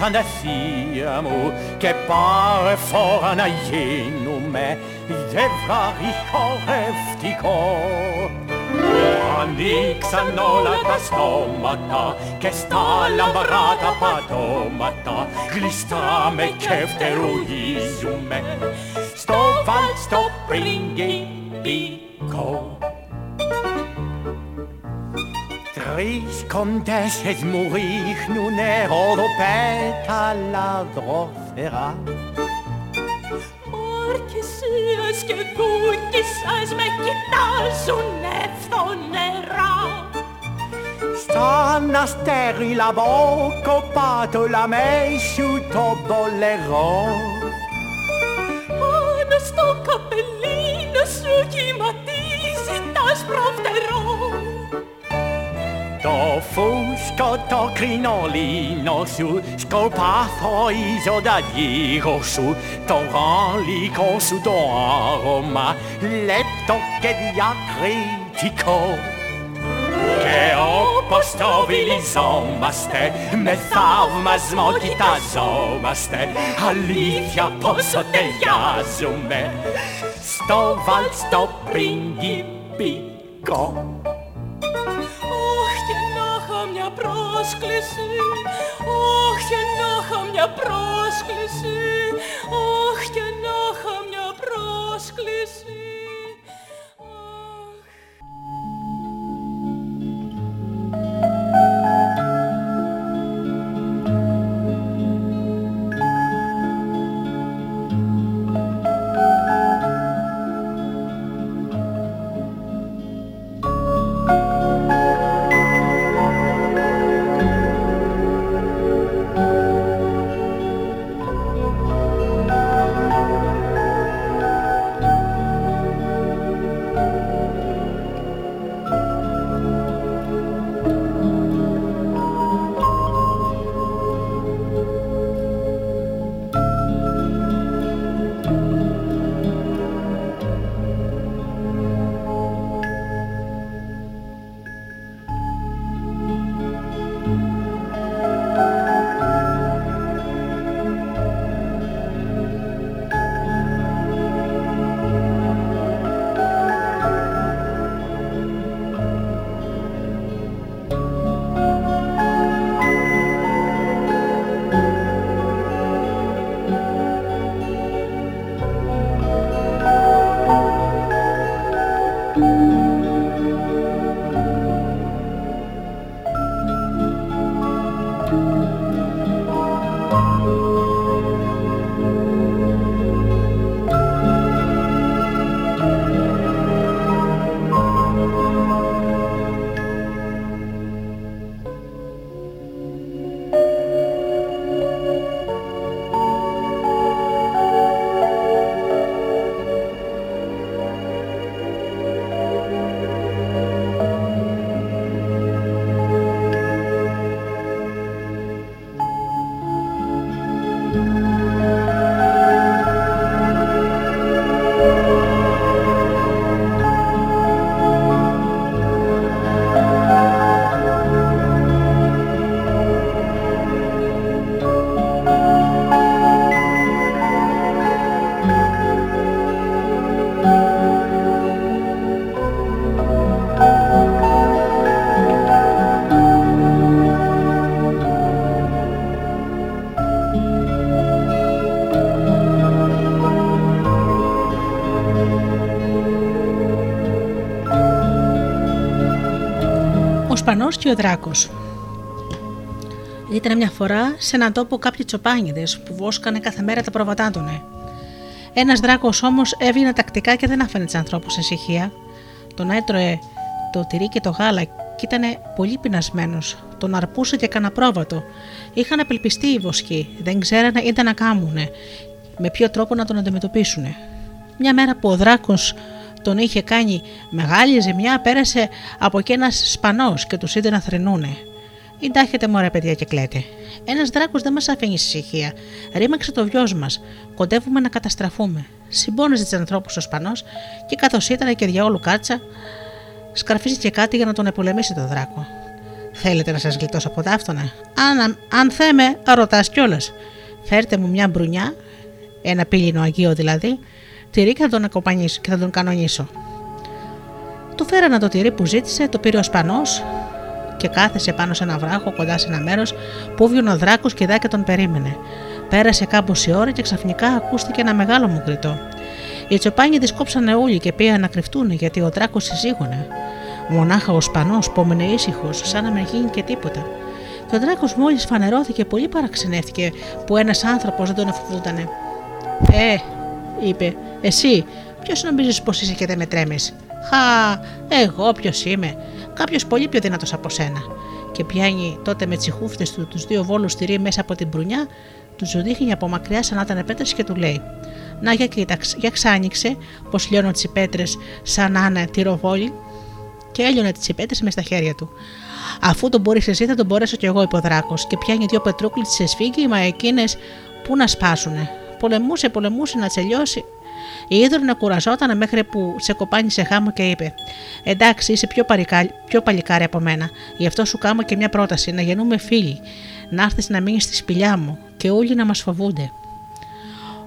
fantastiamo che pare foran jenume Zevrarichoreftico Anixano la tastomata che sta lambrata patomata Glistame kefteruizume. Sto val sto pringipico Conteses mourir nous nero à la drofera Orkisias και βούκησας με κοιτάζουν ευθονερά Σαν αστέρι λαμπό κοπάτω λαμέσου το μπολερό Το το κρυμνιόλι νοσού, σκόπαθό ίσω να σου, το ρόλι νοσού το αρωμά, λεπτό και διακριτικό. Και ο το βιλ με φάρμα σμότη τα ζώμα στε, αλήθεια πω το διαζούμε, στο βάλ στο πνιγ πίκο. πρόσκληση. Αχ και να είχα μια πρόσκληση. Αχ και να είχα μια πρόσκληση. Σπανό και ο Δράκος. Ήταν μια φορά σε έναν τόπο κάποιοι τσοπάνιδες που βόσκανε κάθε μέρα τα προβατάτωνε. Ένας δράκος όμως έβγαινε τακτικά και δεν άφηνε τους ανθρώπους σε ησυχία. Τον έτρωε το τυρί και το γάλα και ήταν πολύ πεινασμένος. Τον αρπούσε και κανένα πρόβατο. Είχαν απελπιστεί οι βοσκοί, δεν ξέρανε τι να κάνουν, με ποιο τρόπο να τον αντιμετωπίσουν. Μια μέρα που ο δράκος τον είχε κάνει μεγάλη ζημιά, πέρασε από εκεί ένας σπανός και τους είδε να θρυνούνε. Ιντάχετε μωρέ παιδιά και κλαίτε. Ένας δράκος δεν μας αφήνει ησυχία. Ρήμαξε το βιός μας. Κοντεύουμε να καταστραφούμε. Συμπόνιζε του ανθρώπους ο Σπανός και καθώς ήταν και διαόλου κάτσα, σκαρφίζει κάτι για να τον επολεμήσει το δράκο. Θέλετε να σας γλιτώσω από ταύτονα. Αν, αν θέμε, ρωτάς κιόλας. Φέρτε μου μια μπρουνιά, ένα πύλινο αγίο δηλαδή, τυρί και θα τον ακοπανίσω και θα τον κανονίσω. Του φέρανε το τυρί που ζήτησε, το πήρε ο Σπανός και κάθεσε πάνω σε ένα βράχο κοντά σε ένα μέρος που βγήκε ο δράκος και δάκια τον περίμενε. Πέρασε κάμποση ώρα και ξαφνικά ακούστηκε ένα μεγάλο μου κριτό. Οι τσοπάνοι δισκόψανε όλοι και πήγαν να κρυφτούν γιατί ο δράκος συζήγωνε. Μονάχα ο Σπανός πόμενε ήσυχος, σαν να μην γίνει και τίποτα. Και ο δράκος μόλις φανερώθηκε, πολύ παραξενεύτηκε που ένας άνθρωπος δεν τον εφοβούτανε. Ε, είπε, εσύ, ποιος νομίζεις πως είσαι και δεν με τρέμεις; Χα, εγώ ποιος είμαι, κάποιος πολύ πιο δυνατός από σένα. Και πιάνει τότε με τσιχούφτες του τους δύο βόλους τυρί μέσα από την μπρουνιά, τους δείχνει από μακριά σαν να ήταν πέτρες και του λέει: Να για κοίταξε, για ξάνοιξε πως λιώνω τις πέτρες σαν να είναι τυροβόλοι. Και έλειωνε τις πέτρες μες στα χέρια του. Αφού τον μπορείς εσύ, θα τον μπορέσω κι εγώ, υποδράκο. Και πιάνει δύο πετρούκλι τη εσφίγγει, μα εκείνες που να σπάσουνε. Πολεμούσε, πολεμούσε να τσελιώσει, η ίδρυνα κουραζόταν μέχρι που σε κοπάνει σε χάμο και είπε: Εντάξει, είσαι πιο, παρικά, πιο παλικάρι από μένα. Γι' αυτό σου κάνω και μια πρόταση: να γεννούμε φίλοι. Να έρθεις να μείνεις στη σπηλιά μου και όλοι να μας φοβούνται.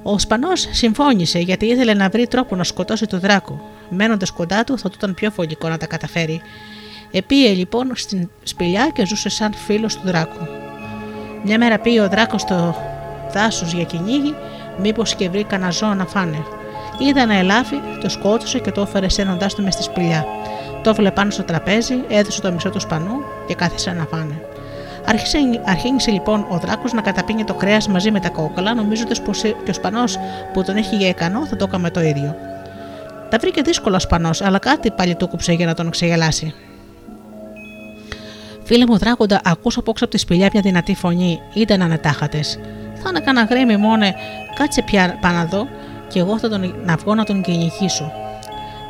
Ο Σπανός συμφώνησε γιατί ήθελε να βρει τρόπο να σκοτώσει τον δράκο. Μένοντας κοντά του, θα του ήταν πιο φωλικό να τα καταφέρει. Επίε λοιπόν στην σπηλιά και ζούσε σαν φίλος του δράκου. Μια μέρα πήγε ο δράκος στο δάσος για κυνήγι, μήπως και βρει κανένα ζώο να φάνε. Είδε ένα ελάφι, το σκότωσε και το έφερε σένοντά του μες στη σπηλιά. Το έβαλε πάνω στο τραπέζι, έδωσε το μισό του σπανού και κάθισε να φάνε. Αρχίνησε λοιπόν ο δράκος να καταπίνει το κρέας μαζί με τα κόκκαλα, νομίζοντας πως και ο σπανός που τον έχει για ικανό θα το έκαμε το ίδιο. Τα βρήκε δύσκολο ο σπανός, αλλά κάτι πάλι του κούψε για να τον ξεγελάσει. Φίλε μου δράκοντα, ακούσω από από τη σπηλιά μια δυνατή φωνή, ήταν ανετάχατε. Θα είναι κανένα γρήμι μόνο, κάτσε πια πάνω εδώ και εγώ θα τον, να βγω να τον κυνηγήσω.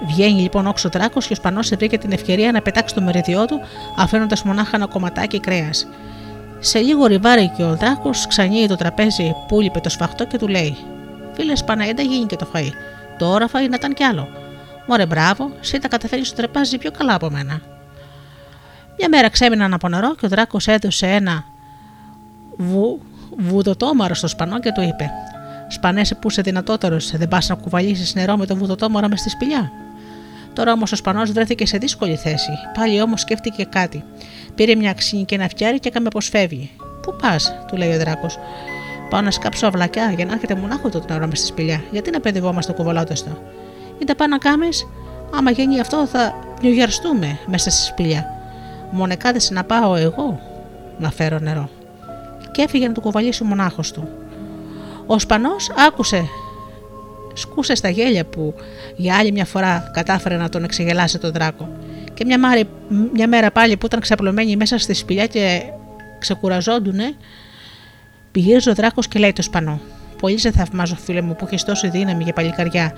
Βγαίνει λοιπόν όξο τράκος και ο Σπανός βρήκε την ευκαιρία να πετάξει το μεριδιό του, αφήνοντας μονάχα ένα κομματάκι κρέας. Σε λίγο ριβάρι και ο δράκος ξανύει το τραπέζι που λείπε το σφαχτό και του λέει: Φίλες Σπαναέντα, γίνει και το φαΐ. Τώρα φαΐ να ήταν κι άλλο. Μωρέ, μπράβο, εσύ τα καταφέρεις στο τραπέζι πιο καλά από μένα. Μια μέρα ξέμειναν από νερό και ο δράκος έδωσε ένα βου, βουδοτόμαρο στο σπανό και του είπε: Σπανέσαι που είσαι δυνατότερος, δεν πας να κουβαλήσεις νερό με το βουδοτόμορα μες στη σπηλιά. Τώρα όμως ο Σπανός βρέθηκε σε δύσκολη θέση. Πάλι όμως σκέφτηκε κάτι. Πήρε μια αξίνη και ένα φτιάρι και έκαμε πως φεύγει. Πού πας, του λέει ο Δράκος. Πάω να σκάψω αυλακιά για να έρχεται μονάχο το νερό μες στη σπηλιά. Γιατί να παιδευόμαστε κουβαλώντα Ή τα πά να κάμε, άμα γίνει αυτό θα νιουγιαρστούμε μέσα στη σπηλιά. Μονεκάδεσαι να πάω εγώ να φέρω νερό. Και έφυγε να το κουβαλήσει μονάχος του. Ο Σπανός άκουσε, σκούσε στα γέλια που για άλλη μια φορά κατάφερε να τον εξεγελάσει τον δράκο. Και μια, μάρη, μια μέρα πάλι που ήταν ξαπλωμένοι μέσα στη σπηλιά και ξεκουραζόντουνε, πηγαίνει ο δράκος και λέει το Σπανό. Πολύ σε θαυμάζω, φίλε μου, που έχεις τόση δύναμη για παλικαριά.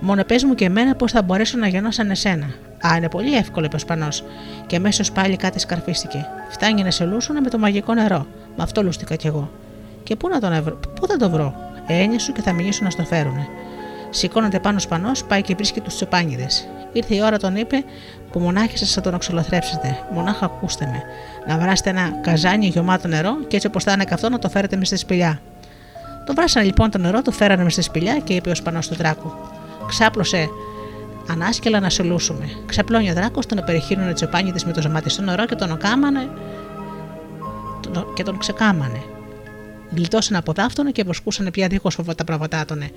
Μόνο πες μου και εμένα πώς θα μπορέσω να γεννώ σαν εσένα. Α, είναι πολύ εύκολο, είπε ο Σπανός. Και αμέσως πάλι κάτι σκαρφίστηκε. Φτάνει να σε λούσουνε με το μαγικό νερό. Με αυτό λούστηκα κι εγώ. Και πού να τον ευρω... πού θα το βρω; Έννοια σου και θα μιλήσουν να στο φέρουνε. Σηκώνεται πάνω σπανός, πάει και βρίσκει τους τσοπάνιδες. Ήρθε η ώρα, τον είπε, που μονάχη σας θα τον οξολοθρέψετε. Μονάχα ακούστε με. Να βράσετε ένα καζάνι γεμάτο νερό και έτσι όπως θα είναι καυτό να το φέρετε μες στη σπηλιά. Το βράσανε λοιπόν το νερό, το φέρανε μες στη σπηλιά και είπε ο σπανός του δράκου. Ξάπλωσε ανάσκελα να σε λούσουμε. Ξαπλώνει ο δράκος, τον απεριχείνουνε τσοπάνιδες με το ζαμάτι νερό και τον οκάμανε και τον ξεκάμανε γλιτώσαν από δάφτονα και βοσκούσαν πια δίχως τα προβατάτωνε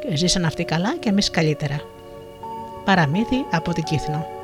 και ζήσαν αυτοί καλά και εμείς καλύτερα. Παραμύθι από την Κύθνο.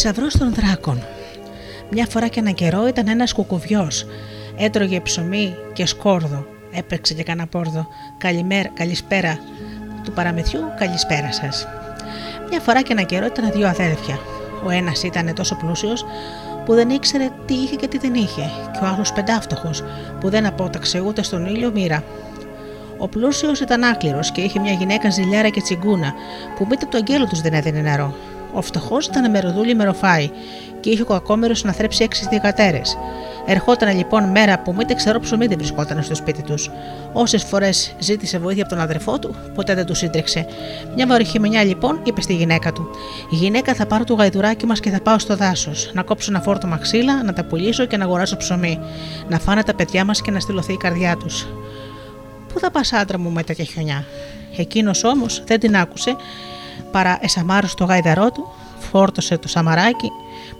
Θησαυρός των δράκων. Μια φορά και ένα καιρό ήταν ένας κουκουβιός. Έτρωγε ψωμί και σκόρδο. Έπαιξε και κανένα πόρδο. Καλημέρα, καλησπέρα του παραμυθιού, καλησπέρα σας. Μια φορά και ένα καιρό ήταν δύο αδέρφια. Ο ένας ήταν τόσο πλούσιος που δεν ήξερε τι είχε και τι δεν είχε, και ο άλλος πεντάφτωχος που δεν απόταξε ούτε στον ήλιο μοίρα. Ο πλούσιος ήταν άκληρος και είχε μια γυναίκα ζηλιάρα και τσιγκούνα, που μήτε του αγγέλου τους δεν έδινε νερό. Ο φτωχός ήταν μεροδούλη μεροφάη και είχε ο κακόμερο να θρέψει έξι διακατέρες. Ερχόταν λοιπόν μέρα που μήτε ξερό ψωμί δεν βρισκόταν στο σπίτι τους. Όσες φορές ζήτησε βοήθεια από τον αδερφό του, ποτέ δεν τους σύντρεξε. Μια βαροχημενιά λοιπόν είπε στη γυναίκα του: Η γυναίκα θα πάρω το γαϊδουράκι μας και θα πάω στο δάσος. Να κόψω ένα φόρτο μαξίλα, να τα πουλήσω και να αγοράσω ψωμί. Να φάνε τα παιδιά μας και να στυλωθεί η καρδιά τους. Πού θα πας, άντρα μου, με τέτοια χιονιά; Εκείνος όμως δεν την άκουσε, παρά εσαμάρωσε το γαϊδαρό του, φόρτωσε το σαμαράκι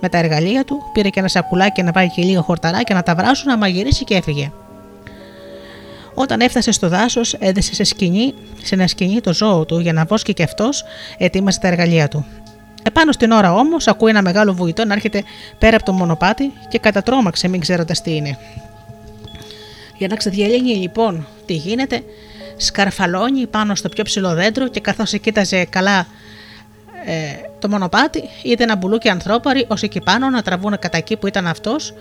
με τα εργαλεία του, πήρε και ένα σακουλάκι να βάλει και λίγο χορταράκι να τα βράσουν, να μαγειρίσει και έφυγε. Όταν έφτασε στο δάσος, έδεσε σε, σκηνή, σε ένα σκηνή το ζώο του για να βόσκει και αυτός, ετοίμασε τα εργαλεία του. Επάνω στην ώρα όμως, ακούει ένα μεγάλο βουητό να έρχεται πέρα από το μονοπάτι και κατατρώμαξε, μην ξέροντας τι είναι. Για να ξεδιαλύνει λοιπόν τι γίνεται, σκαρφαλώνει πάνω στο πιο ψηλό δέντρο και καθώς κοίταζε καλά ε, το μονοπάτι, είδε ένα μπουλούκι ανθρώπαροι ως εκεί πάνω να τραβούν κατά εκεί που ήταν αυτός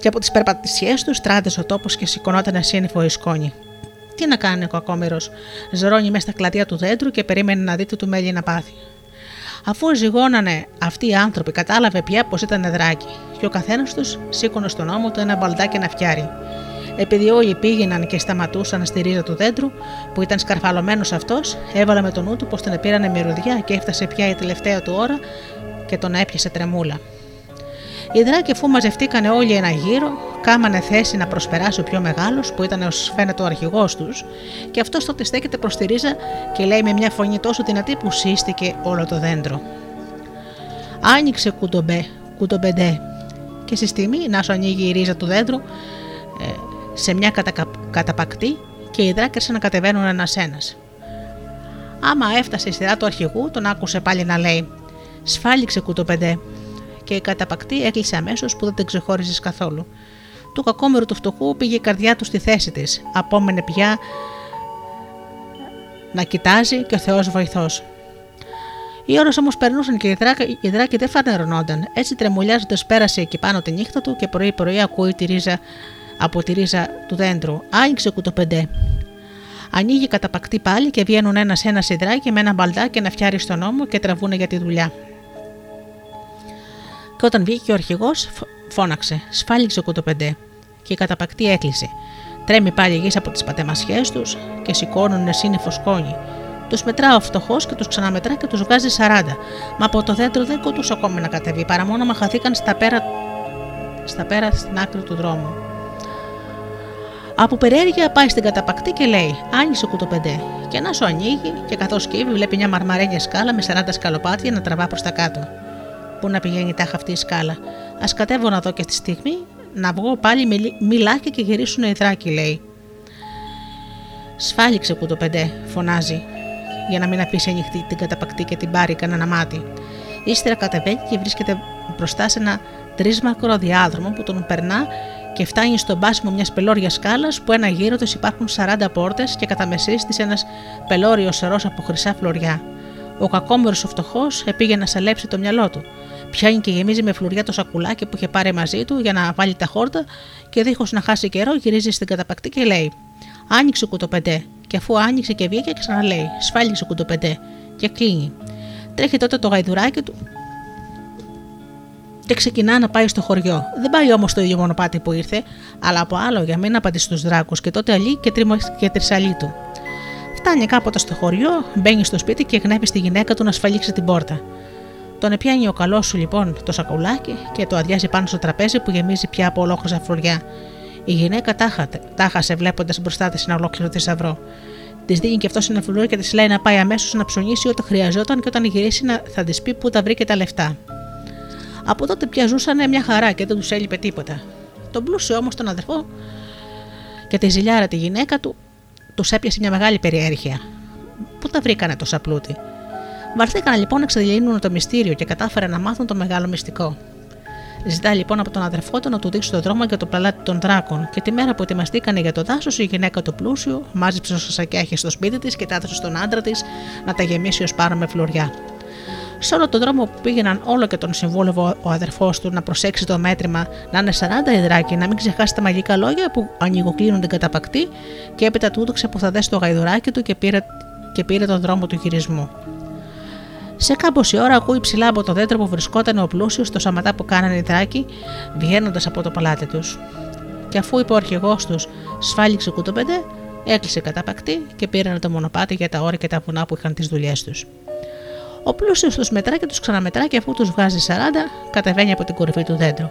και από τις περπατησιές του τράδε ο τόπος και σηκωνόταν σύννεφο η σκόνη. Τι να κάνει ο κακόμερο, ζωρώνει μέσα στα κλαδιά του δέντρου και περίμενε να δει του μέλι να πάθει. Αφού ζυγώνανε αυτοί οι άνθρωποι, κατάλαβε πια πως ήταν δράκι, και ο καθένας τους σήκωνε στον ώμο του ένα μπαλτάκι να φτιάρει. Επειδή όλοι πήγαιναν και σταματούσαν στη ρίζα του δέντρου, που ήταν σκαρφαλωμένος αυτός, έβαλε με τον νου του πως τον πήρανε μυρωδιά και έφτασε πια η τελευταία του ώρα και τον έπιασε τρεμούλα. Οι δράκοι, αφού μαζευτήκανε όλοι ένα γύρο, κάμανε θέση να προσπεράσει ο πιο μεγάλος, που ήταν ως φαίνεται ο αρχηγός τους, και αυτός τότε στέκεται προς τη ρίζα και λέει με μια φωνή τόσο δυνατή που σύστηκε όλο το δέντρο. Άνοιξε κουντομπέ, κουντομπεντέ, και στη στιγμή να σου ανοίγει η ρίζα του δέντρου, ε, σε μια κατακα... καταπακτή και οι δράκε να κατεβαίνουν ένα-ένα. Άμα έφτασε η σειρά του αρχηγού, τον άκουσε πάλι να λέει: Σφάλιξε κουτοπεντέ. Και η καταπακτή έκλεισε αμέσως που δεν την ξεχώριζε καθόλου. Του κακόμερου του φτωχού πήγε η καρδιά του στη θέση της. Απόμενε πια να κοιτάζει και ο Θεός βοηθός. Οι ώρες όμως περνούσαν και οι δράκοι, οι δράκοι δεν φανερωνόνταν. Έτσι τρεμουλιάζοντας πέρασε εκεί πάνω τη νύχτα του και πρωί-πρωί ακούει τη ρίζα από τη ρίζα του δέντρου. Άνοιξε κουτοπεντέ. Ανοίγει καταπακτή πάλι και βγαίνουν ένα-ένα σιδράκι με ένα μπαλτάκι να φτιάρει στον ώμο και τραβούνε για τη δουλειά. Και όταν βγήκε ο αρχηγός, φώναξε: Σφάλιξε κουτοπεντέ. Και η καταπακτή έκλεισε. Τρέμει πάλι γης από τις πατεμασιές τους και σηκώνουν σύννεφο σκόνη. Τους μετρά ο φτωχό και τους ξαναμετρά και τους βγάζει 40. Μα από το δέντρο δεν κοντούσε ακόμη να κατεβεί, παρά μόνο μα χαθήκαν στα πέρα, στα πέρα στην άκρη του δρόμου. Από περιέργεια πάει στην καταπακτή και λέει: Άνοιξε κουτοπεντέ. Και να σου ανοίγει, και καθώς κύβει, βλέπει μια μαρμαρένια σκάλα με 40 σκαλοπάτια να τραβά προς τα κάτω. Πού να πηγαίνει τάχα αυτή η σκάλα. Α κατέβω να δω και τη στιγμή να βγω πάλι με μιλάκια και γυρίσουν οι δράκοι, λέει. Σφάλιξε κουτοπεντέ, φωνάζει, για να μην αφήσει ανοιχτή την καταπακτή και την πάρει κανένα μάτι. Ύστερα κατεβαίνει και βρίσκεται μπροστά σε ένα τρίσμακρο διάδρομο που τον περνά και φτάνει στο μπάσιμο μιας πελώριας σκάλας που ένα γύρο της υπάρχουν 40 πόρτες και κατά μεσής της ένας πελώριος σερό από χρυσά φλωριά. Ο κακόμερο ο φτωχός επήγε να σαλέψει το μυαλό του. Πιάνει και γεμίζει με φλουριά το σακουλάκι που είχε πάρει μαζί του για να βάλει τα χόρτα και δίχως να χάσει καιρό γυρίζει στην καταπακτή και λέει: Άνοιξε κουτοπεντέ. Και αφού άνοιξε και βγήκε, ξαναλέει: Σφάλιξε κουτοπεντέ. Και κλείνει. Τρέχει τότε το γαϊδουράκι του και ξεκινά να πάει στο χωριό. Δεν πάει όμως στο ίδιο μονοπάτι που ήρθε, αλλά από άλλο για μην απαντήσει στους δράκους και τότε αλλή και, τριμο... και τρισαλή του. Φτάνει κάποτε στο χωριό, μπαίνει στο σπίτι και γνέπει τη γυναίκα του να ασφαλίξει την πόρτα. Τον επιάνει ο καλός σου λοιπόν το σακουλάκι και το αδειάζει πάνω στο τραπέζι που γεμίζει πια από ολόκληρα φλουριά. Η γυναίκα τάχασε βλέποντας μπροστά της ένα ολόκληρο θησαυρό. Της δίνει και αυτός ένα φλουρί και της λέει να πάει αμέσως να ψωνίσει όταν χρειαζόταν και όταν γυρίσει να θα της πει πού τα βρήκε τα λεφτά. Από τότε πια ζούσαν μια χαρά και δεν τους έλειπε τίποτα. Τον πλούσιο όμως τον αδερφό και τη ζηλιάρα τη γυναίκα του τους έπιασε μια μεγάλη περιέργεια. Πού τα βρήκανε τόσα πλούτη; Βαρθήκαν λοιπόν να εξελίνουν το μυστήριο και κατάφεραν να μάθουν το μεγάλο μυστικό. Ζητάει λοιπόν από τον αδερφό του να του δείξει το δρόμο για το παλάτι των δράκων, και τη μέρα που ετοιμαστήκανε για το δάσος, η γυναίκα του πλούσιου μάζεψε όσα σακιά είχε στο σπίτι της και τα έδωσε στον άντρα της να τα γεμίσει ως πάνω με φλουριά. Σε όλο τον δρόμο που πήγαιναν, όλο και τον συμβούλευε ο αδερφός του να προσέξει το μέτρημα, να είναι 40 υδράκι, να μην ξεχάσει τα μαγικά λόγια που ανοιγοκλίνουν την καταπακτή, και έπειτα τούτοξε που θα δέσει το γαϊδουράκι του και πήρε, και πήρε τον δρόμο του γυρισμού. Σε κάμποση ώρα ακούει ψηλά από το δέντρο που βρισκόταν ο πλούσιος το σαματά που κάνανε οι δράκοι, βγαίνοντας από το παλάτι τους. Και αφού είπε ο αρχηγός τους, σφάλιξε κουτοπεντέ, έκλεισε καταπακτή και πήραν το μονοπάτι για τα όρια και τα βουνά που είχαν τις δουλειές τους. Ο πλούσιος τους μετρά και τους ξαναμετρά και αφού τους βγάζει 40, κατεβαίνει από την κορυφή του δέντρου.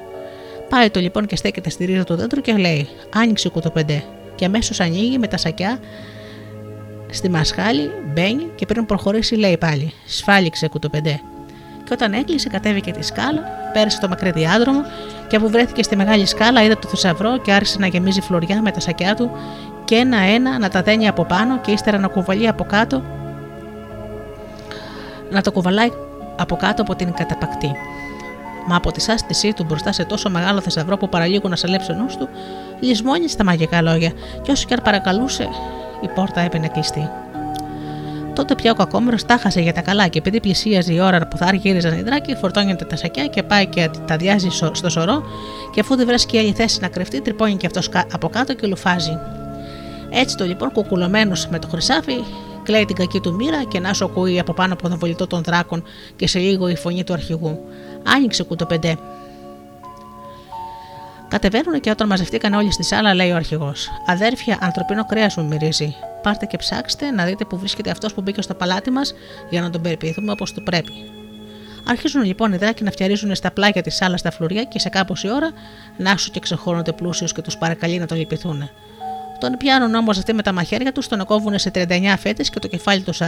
Πάει το λοιπόν και στέκεται στη ρίζα του δέντρου και λέει: Άνοιξε κουτοπεντέ. Και αμέσως ανοίγει με τα σακιά στη μασχάλη, μπαίνει και πριν προχωρήσει λέει πάλι: Σφάλιξε κουτοπεντέ. Και όταν έκλεισε, κατέβηκε τη σκάλα, πέρασε το μακρύ διάδρομο και αφού βρέθηκε στη μεγάλη σκάλα, είδε το θησαυρό και άρχισε να γεμίζει φλωριά με τα σακιά του και ένα-ένα να τα δένει από πάνω και ύστερα να κουβαλεί από κάτω να το κουβαλάει από κάτω από την καταπακτή. Μα από τη σάστησή του μπροστά σε τόσο μεγάλο θησαυρό που παραλίγο να σαλέψει ο νους του, λησμόνισε τα μαγικά λόγια και όσο και αν παρακαλούσε, η πόρτα έπαινε κλειστή. Τότε πια ο κακόμερο τα χάσε για τα καλά και επειδή πλησίαζε η ώρα που θα αργύριζαν οι δράκοι, φορτώνεται τα σακιά και πάει και τα διάζει στο σωρό και αφού δεν βρέσκει άλλη θέση να κρυφτεί, τρυπώνει και αυτός από κάτω και λουφάζει. Έτσι το λοιπόν κουκουλωμένος με το χρυσάφι κλαίει την κακή του μοίρα και να σου ακούει από πάνω από τον βολητό των δράκων και σε λίγο η φωνή του αρχηγού. Άνοιξε κουτοπεντέ. Κατεβαίνουν και όταν μαζευτήκαν όλοι στη σάλα, λέει ο αρχηγός: Αδέρφια, ανθρωπίνο κρέας μου μυρίζει. Πάρτε και ψάξτε να δείτε που βρίσκεται αυτός που μπήκε στο παλάτι μας για να τον περιποιηθούμε όπως του πρέπει. Αρχίζουν λοιπόν οι δράκοι να φτιαρίζουν στα πλάγια της σάλας τα φλουριά και σε κάμποση ώρα να σου και ξεχώνονται πλούσιου και τους παρακαλεί να τον λυπηθούν. Τον πιάνουν όμω αυτοί με τα μαχαίρια του, τον κόβουν σε 39 φέτες και το κεφάλι του 40,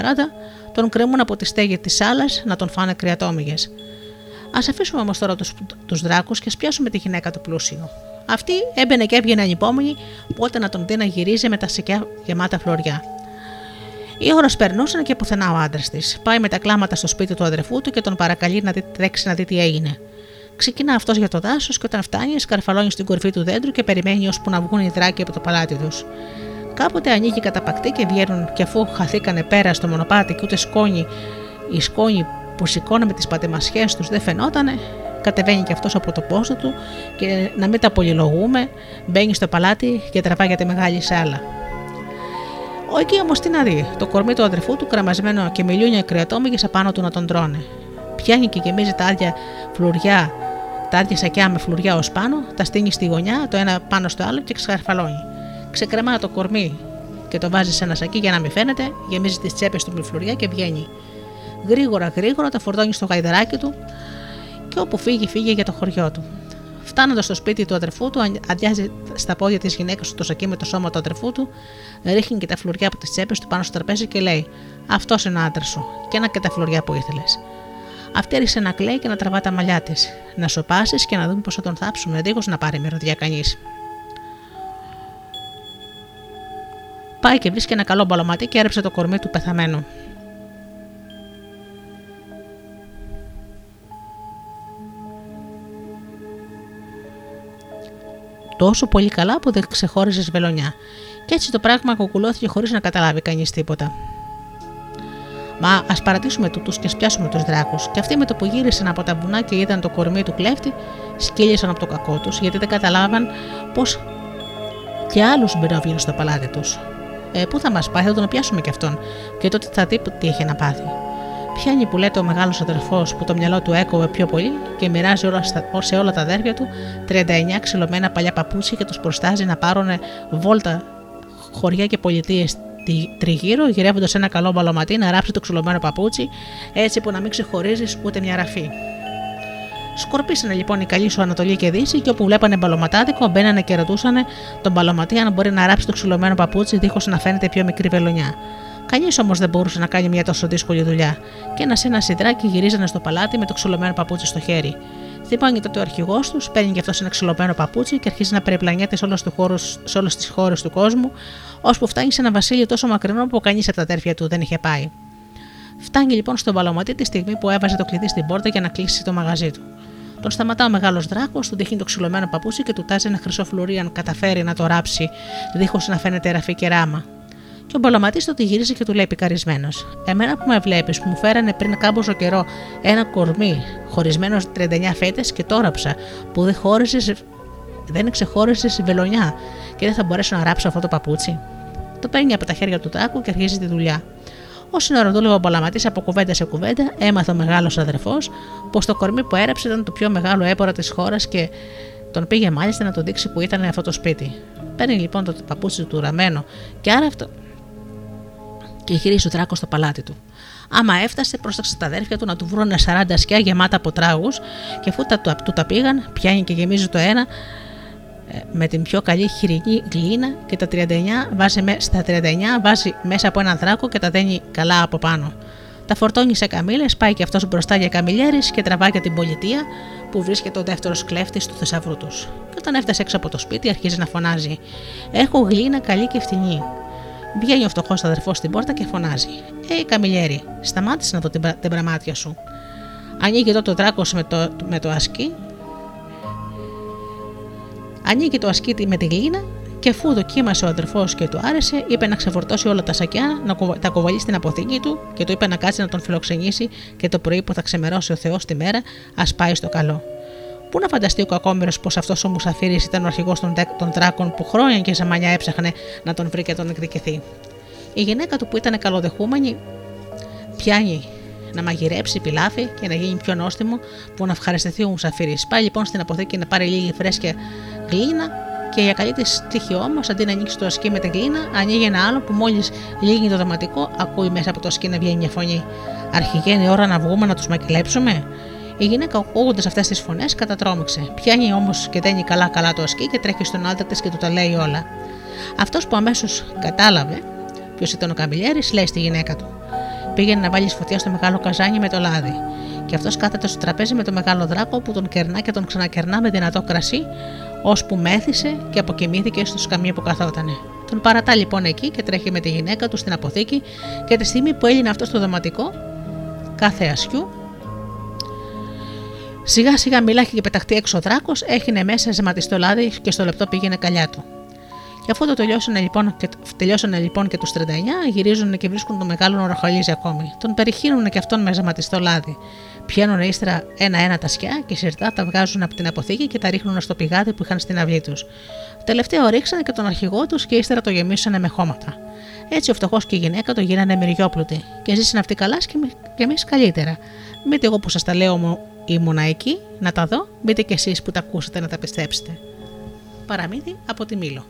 τον κρεμούν από τη στέγη της σάλας να τον φάνε κρυατόμυγε. Α αφήσουμε όμως τώρα τους τους δράκους και ας πιάσουμε τη γυναίκα του πλούσιου. Αυτή έμπαινε και έβγαινε ανυπόμονη, πότε να τον δει να γυρίζει με τα σεκιά γεμάτα φλωριά. Οι ώρε περνούσαν και πουθενά ο άντρας της. Πάει με τα κλάματα στο σπίτι του αδερφού του και τον παρακαλεί να τρέξει να δει τι έγινε. Ξεκινά αυτός για το δάσος και όταν φτάνει, σκαρφαλώνει στην κορυφή του δέντρου και περιμένει ώσπου να βγουν οι δράκοι από το παλάτι τους. Κάποτε ανοίγει καταπακτή και βγαίνουν και αφού χαθήκανε πέρα στο μονοπάτι και ούτε σκόνη, η σκόνη που σηκώνε με τις πατεμασιές τους δεν φαινότανε, κατεβαίνει και αυτός από το πόστο του και να μην τα πολυλογούμε, μπαίνει στο παλάτι και τραβάει για τη μεγάλη σάλα. Ο εκεί όμως τι να δει, το κορμί του αδερφού του κραμασμένο και μιλιούνια κρεατόμυγες απάνω του να τον τρώνε. Πιάνει και γεμίζει τα άδεια φλουριά, τα άδεια σακιά με φλουριά ως πάνω, τα στείνει στη γωνιά, το ένα πάνω στο άλλο και ξαρφαλώνει. Ξεκρεμά το κορμί και το βάζεις σε ένα σακί για να μην φαίνεται, γεμίζεις τις τσέπες του με φλουριά και βγαίνει. Γρήγορα, γρήγορα τα φορτώνεις στο γαϊδεράκι του και όπου φύγει, φύγει για το χωριό του. Φτάνοντας στο σπίτι του αδερφού του, αδειάζει στα πόδια της γυναίκας του το σακί με το σώμα του αδερφού του, ρίχνει και τα φλουριά από τις τσέπες του πάνω στο τραπέζι και λέει: Αυτός είναι ο άντρας σου, και ένα και τα φλουριά που ήθελες. Αυτή έριξε να κλαίει και να τραβά τα μαλλιά της. Να σοπάσεις και να δούμε πώ θα τον θάψουμε, δίχω να πάρει μυρωδιά κανείς. Πάει και βρίσκει ένα καλό μπαλωματί και έρεψε το κορμί του πεθαμένου. τόσο πολύ καλά που δεν ξεχώριζες βελονιά. Και έτσι το πράγμα κοκκουλώθηκε χωρίς να καταλάβει κανείς τίποτα. Μα ας παρατήσουμε τούτους και σπιάσουμε τους δράκους. Και αυτοί με το που γύρισαν από τα βουνά και είδαν το κορμί του κλέφτη, σκύλισαν από το κακό τους, γιατί δεν καταλάβαν πως και άλλους μπαινόβγαινε στο παλάτι τους. Ε, πού θα μας πάει, θα τον πιάσουμε κι αυτόν, και τότε θα δει τι έχει να πάθει. Πιάνει που λέτε ο μεγάλος αδερφός που το μυαλό του έκοβε πιο πολύ και μοιράζει όλα στα, σε όλα τα αδέρφια του 39 ξυλωμένα παλιά παπούτσια και τους προστάζει να πάρουν βόλτα χωριά και πολιτείες τριγύρω, γυρεύοντας ένα καλό μπαλωματί να ράψει το ξυλωμένο παπούτσι, έτσι που να μην ξεχωρίζεις ούτε μια ραφή. Σκορπίσανε λοιπόν οι καλοί σου Ανατολή και Δύση και όπου βλέπανε μπαλωματάδικο μπαίνανε και ρωτούσαν τον μπαλωματί αν μπορεί να ράψει το ξυλωμένο παπούτσι δίχως να φαίνεται πιο μικρή βελονιά. Κανείς όμως δεν μπορούσε να κάνει μια τόσο δύσκολη δουλειά, και ένα ένα σιδράκι γυρίζανε στο παλάτι με το ξυλωμένο παπούτσι στο χέρι. Θυμάνει τότε ο αρχηγό τους, παίρνει και αυτός ένα ξυλωμένο παπούτσι και αρχίζει να περιπλανιέται σε όλες τις χώρες του κόσμου, ώσπου φτάνει σε ένα βασίλειο τόσο μακρινό που κανείς από τα αδέρφια του δεν είχε πάει. Φτάνει λοιπόν στον παλωματή τη στιγμή που έβαζε το κλειδί στην πόρτα για να κλείσει το μαγαζί του. Τον σταματά ο μεγάλος δράκος, του δείχνει το ξυλωμένο παπούτσι και του τάζει ένα χρυσό φλουρί αν καταφέρει να το ράψει, δίχως να φαίνεται ραφή και ράμα. Και ο Μπαλωματή το γυρίζει και του λέει πικαρισμένος: Εμένα που με βλέπεις, που μου φέρανε πριν κάμποσο καιρό ένα κορμί χωρισμένος 39 φέτες και το ράψα, που δεν χώρισες, δεν ξεχώρισες βελονιά και δεν θα μπορέσω να ράψω αυτό το παπούτσι. Το παίρνει από τα χέρια του τάκου και αρχίζει τη δουλειά. Όσο ώρα δούλευε ο Παλαματή από κουβέντα σε κουβέντα, έμαθε ο μεγάλος αδερφός πως το κορμί που έραψε ήταν το πιο μεγάλο έπορα της χώρας και τον πήγε μάλιστα να του δείξει που ήταν αυτό το σπίτι. Παίρνει λοιπόν το παπούτσι του ραμμένο και άρα αυτό. Και γυρίζει ο τράκος στο παλάτι του. Άμα έφτασε, πρόσταξε τα αδέρφια του να του βρουν 40 σκιά γεμάτα από τράγους και αφού τα, του, του τα πήγαν, πιάνει και γεμίζει το ένα ε, με την πιο καλή χοιρινή γλύνα και τα 39 βάζει, στα 39 βάζει μέσα από έναν δράκο και τα δένει καλά από πάνω. Τα φορτώνει σε καμίλε, πάει και αυτός μπροστά για καμιλιέρης και τραβάει για την πολιτεία που βρίσκεται ο δεύτερος κλέφτης του θησαυρού τους. Και όταν έφτασε έξω από το σπίτι, αρχίζει να φωνάζει: Έχω γλύνα καλή και φτηνή. Βγαίνει ο φτωχός αδερφός στην πόρτα και φωνάζει: Ε, καμιλιέρη, σταμάτησε να δω την, την πραμάτια σου. Ανοίγει εδώ το δράκο με το, με το ασκή Ανοίγει το ασκήτη με τη γλύνα και αφού δοκίμασε ο αδερφός και του άρεσε, είπε να ξεφορτώσει όλα τα σακιά, να τα κοβαλεί στην αποθήκη του και του είπε να κάτσει να τον φιλοξενήσει και το πρωί που θα ξεμερώσει ο Θεός τη μέρα, ας πάει στο καλό. Πού να φανταστεί ο κακόμερο πως αυτός ο Μουσαφίρης ήταν ο αρχηγός των, των δράκων που χρόνια και ζαμανιά έψαχνε να τον βρει και τον εκδικηθεί. Η γυναίκα του που ήταν καλοδεχούμενη πιάνει να μαγειρέψει πιλάφι και να γίνει πιο νόστιμο που να ευχαριστηθεί ο Μουσαφίρης. Πάει λοιπόν στην αποθήκη να πάρει λίγη φρέσκια γλύνα και για καλή της τύχη όμως, αντί να ανοίξει το ασκή με την γλύνα, ανοίγει ένα άλλο που μόλις λύγει το δωματικό, ακούει μέσα από το ασκή να βγαίνει μια φωνή. Αρχηγέ, είναι ώρα να βγούμε να τους μακελέψουμε. Η γυναίκα, ακούγοντας αυτές τις φωνές, κατατρόμηξε. Πιάνει όμως και δένει καλά-καλά το ασκή και τρέχει στον άλτα της και του τα λέει όλα. Αυτός που αμέσως κατάλαβε ποιος ήταν ο καμπιλιέρη, λέει στη γυναίκα του. Πήγαινε να βάλει φωτιά στο μεγάλο καζάνι με το λάδι. Και αυτός κάθεται στο τραπέζι με το μεγάλο δράκο που τον κερνά και τον ξανακερνά με δυνατό κρασί, ώσπου μέθησε και αποκοιμήθηκε στο σκαμί που καθότανε. Τον παρατά λοιπόν εκεί και τρέχει με τη γυναίκα του στην αποθήκη και τη στιγμή που έλυνε αυτός στο δωματικό, κάθε ασιού, Σιγά σιγά μιλάει και πεταχτεί έξω ο δράκος, έχινε μέσα ζεματιστό λάδι και στο λεπτό πήγαινε καλιά του. Και αφού το τελειώσανε λοιπόν και, τελειώσανε λοιπόν και τους 39, γυρίζουν και βρίσκουν τον μεγάλο να ροχαλίζει ακόμη. Τον περιχύνουν και αυτόν με ζεματιστό λάδι. Πιάνουν ύστερα ένα-ένα τα σκιά και σιρτά τα βγάζουν από την αποθήκη και τα ρίχνουν στο πηγάδι που είχαν στην αυλή τους. Τελευταίο ρίξανε και τον αρχηγό τους και ύστερα το γεμίσανε με χώματα. Έτσι ο φτωχός και η γυναίκα το γίνανε μυριόπλουτοι και ζήσαν αυτοί καλά και εμείς καλύτερα. Μπείτε εγώ που σας τα λέω ήμουνα εκεί, να τα δω, μήτε και εσείς που τα ακούσατε να τα πιστέψετε. Παραμύθι από τη Μήλο.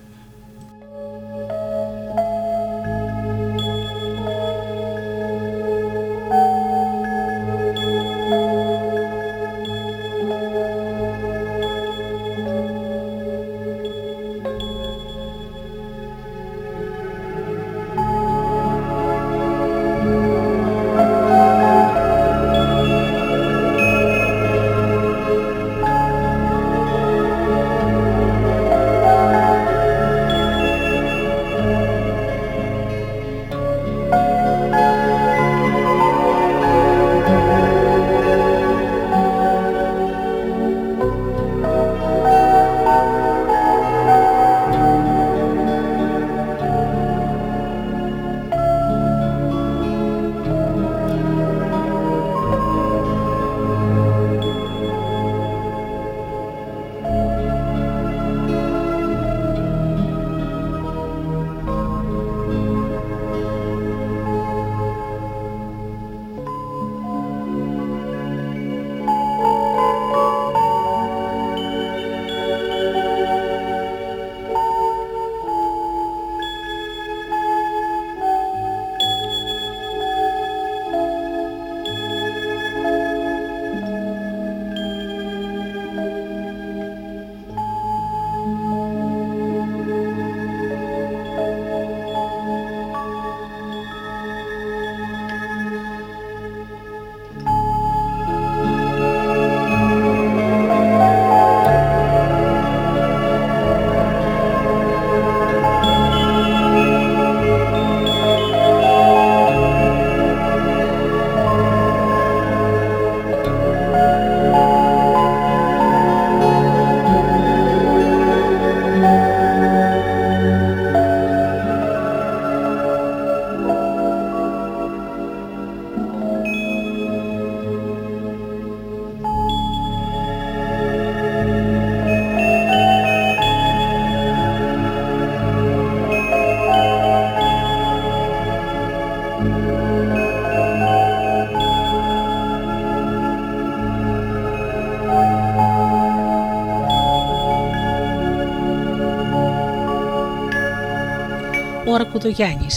Αρκουδογιάννη.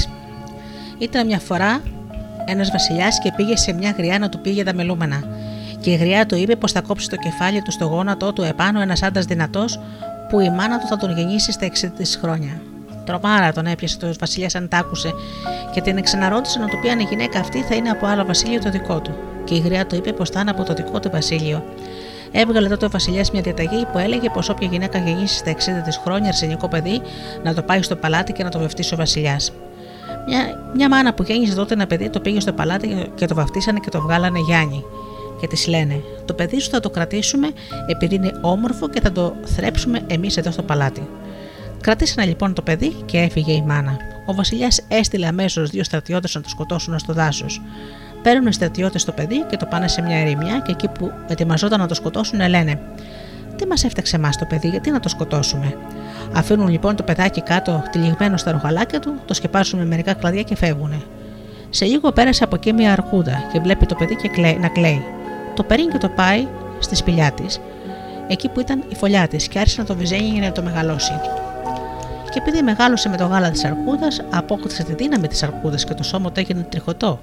Ήταν μια φορά ένας βασιλιάς και πήγε σε μια γριά να του πήγε τα μελούμενα. Και η γριά του είπε πως θα κόψει το κεφάλι του στο γόνατό του επάνω ένας άντρας δυνατός που η μάνα του θα τον γεννήσει στα 60 τη χρόνια. Τρομάρα τον έπιασε το βασιλιάς αν τ' άκουσε και την εξαναρώτησε να του πει αν η γυναίκα αυτή θα είναι από άλλο βασίλειο το δικό του. Και η γριά του είπε πως θα είναι από το δικό του βασίλειο. Έβγαλε τότε ο Βασιλιάς μια διαταγή που έλεγε πως όποια γυναίκα γεννήσει στα 60 της χρόνια αρσενικό παιδί να το πάει στο παλάτι και να το βευτήσει ο Βασιλιάς. Μια, μια μάνα που γέννησε τότε ένα παιδί το πήγε στο παλάτι και το βαφτίσανε και το βγάλανε Γιάννη. Και της λένε: Το παιδί σου θα το κρατήσουμε επειδή είναι όμορφο και θα το θρέψουμε εμείς εδώ στο παλάτι. Κρατήσανε λοιπόν το παιδί και έφυγε η μάνα. Ο Βασιλιάς έστειλε αμέσως δύο στρατιώτες να το σκοτώσουν στο δάσος. Παίρνουν οι στρατιώτες το παιδί και το πάνε σε μια ερημιά και εκεί που ετοιμαζόταν να το σκοτώσουν λένε: Τι μας έφταξε εμάς το παιδί, γιατί να το σκοτώσουμε; Αφήνουν λοιπόν το παιδάκι κάτω τυλιγμένο στα ρουχαλάκια του, το σκεπάζουν με μερικά κλαδιά και φεύγουν. Σε λίγο πέρασε από εκεί μια αρκούδα και βλέπει το παιδί και κλαίει, να κλαίει. Το παίρνει και το πάει στη σπηλιά της, εκεί που ήταν η φωλιά της, και άρχισε να το βυζένει για να το μεγαλώσει και επειδή μεγάλωσε με το γάλα της αρκούδας, απόκτησε τη δύναμη της αρκούδας και το σώμα του έγινε τριχωτό.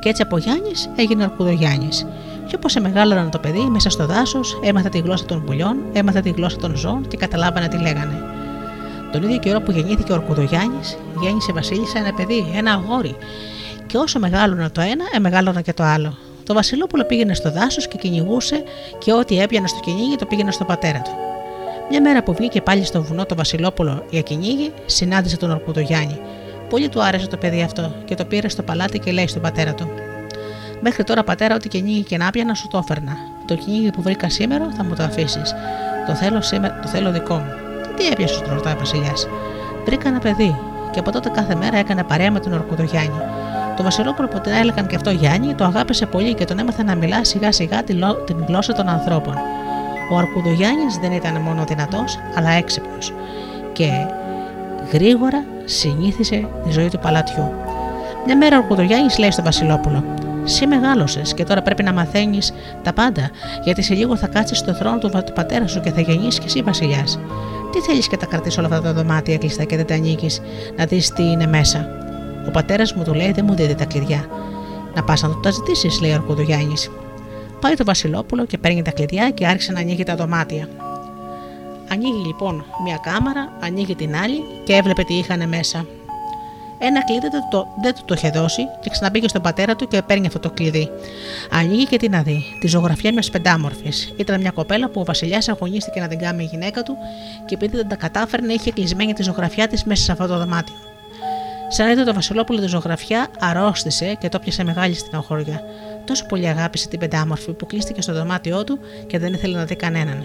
Και έτσι από Γιάννης έγινε Αρκουδογιάννης. Και όπως εμεγάλωναν το παιδί μέσα στο δάσος, έμαθε τη γλώσσα των πουλιών, έμαθε τη γλώσσα των ζώων και καταλάβανε τι λέγανε. Τον ίδιο καιρό που γεννήθηκε ο Αρκουδογιάννης, γέννησε Βασίλισσα ένα παιδί, ένα αγόρι. Και όσο μεγάλωνε το ένα, εμεγάλωνε και το άλλο. Το Βασιλόπουλο πήγαινε στο δάσος και κυνηγούσε και ό,τι έπιανε στο κυνήγι το πήγαινε στον πατέρα του. Μια μέρα που βγήκε πάλι στο βουνό το Βασιλόπουλο για κυνήγι, συνάντησε τον Ορκούδο Γιάννη. Πολύ του άρεσε το παιδί αυτό και το πήρε στο παλάτι και λέει στον πατέρα του: Μέχρι τώρα, πατέρα, ό,τι κυνήγι και να πιανα σου το έφερνα. Το κυνήγι που βρήκα σήμερα θα μου το αφήσεις. Το θέλω, σήμερα, το θέλω δικό μου. Τι έπιασες, τον ρωτάει ο Βασιλιάς. Βρήκα ένα παιδί και από τότε κάθε μέρα έκανε παρέα με τον Ορκούδο Γιάννη. Το Βασιλόπουλο που την έλεγαν και αυτό Γιάννη το αγάπησε πολύ και τον έμαθε να μιλά σιγά σιγά την γλώσσα των ανθρώπων. Ο Αρκουδογιάννης δεν ήταν μόνο δυνατός, αλλά έξυπνος και γρήγορα συνήθισε τη ζωή του παλατιού. Μια μέρα ο Αρκουδογιάννης λέει στο Βασιλόπουλο «Συ μεγάλωσες και τώρα πρέπει να μαθαίνεις τα πάντα, γιατί σε λίγο θα κάτσεις στο θρόνο του, του πατέρα σου και θα γεννήσεις και εσύ βασιλιάς. Τι θέλεις και τα κρατήσει όλα αυτά τα δωμάτια κλειστά και δεν τα ανοίγεις, να δεις τι είναι μέσα. Ο πατέρας μου του λέει: Δεν μου δίνει τα κλειδιά. Να πας να το τα ζητήσεις, λέει ο Αρκουδογιάννης. Πάει το Βασιλόπουλο και παίρνει τα κλειδιά και άρχισε να ανοίγει τα δωμάτια. Ανοίγει λοιπόν μια κάμαρα, ανοίγει την άλλη και έβλεπε τι είχαν μέσα. Ένα κλειδί δεν, το, δεν του το είχε δώσει και ξαναμπήκε στον πατέρα του και παίρνει αυτό το κλειδί. Ανοίγει και τι να δει, τη ζωγραφιά μιας πεντάμορφης. Ήταν μια κοπέλα που ο Βασιλιάς αγωνίστηκε να την κάνει η γυναίκα του και επειδή δεν τα κατάφερνε, είχε κλεισμένη τη ζωγραφιά της μέσα σε αυτό το δωμάτιο. Σαν είδε το Βασιλόπουλο τη ζωγραφιά, αρρώστησε και το πιασε μεγάλη στην οχωριά. Τόσο πολύ αγάπησε την πεντάμορφη που κλείστηκε στο δωμάτιό του και δεν ήθελε να δει κανέναν.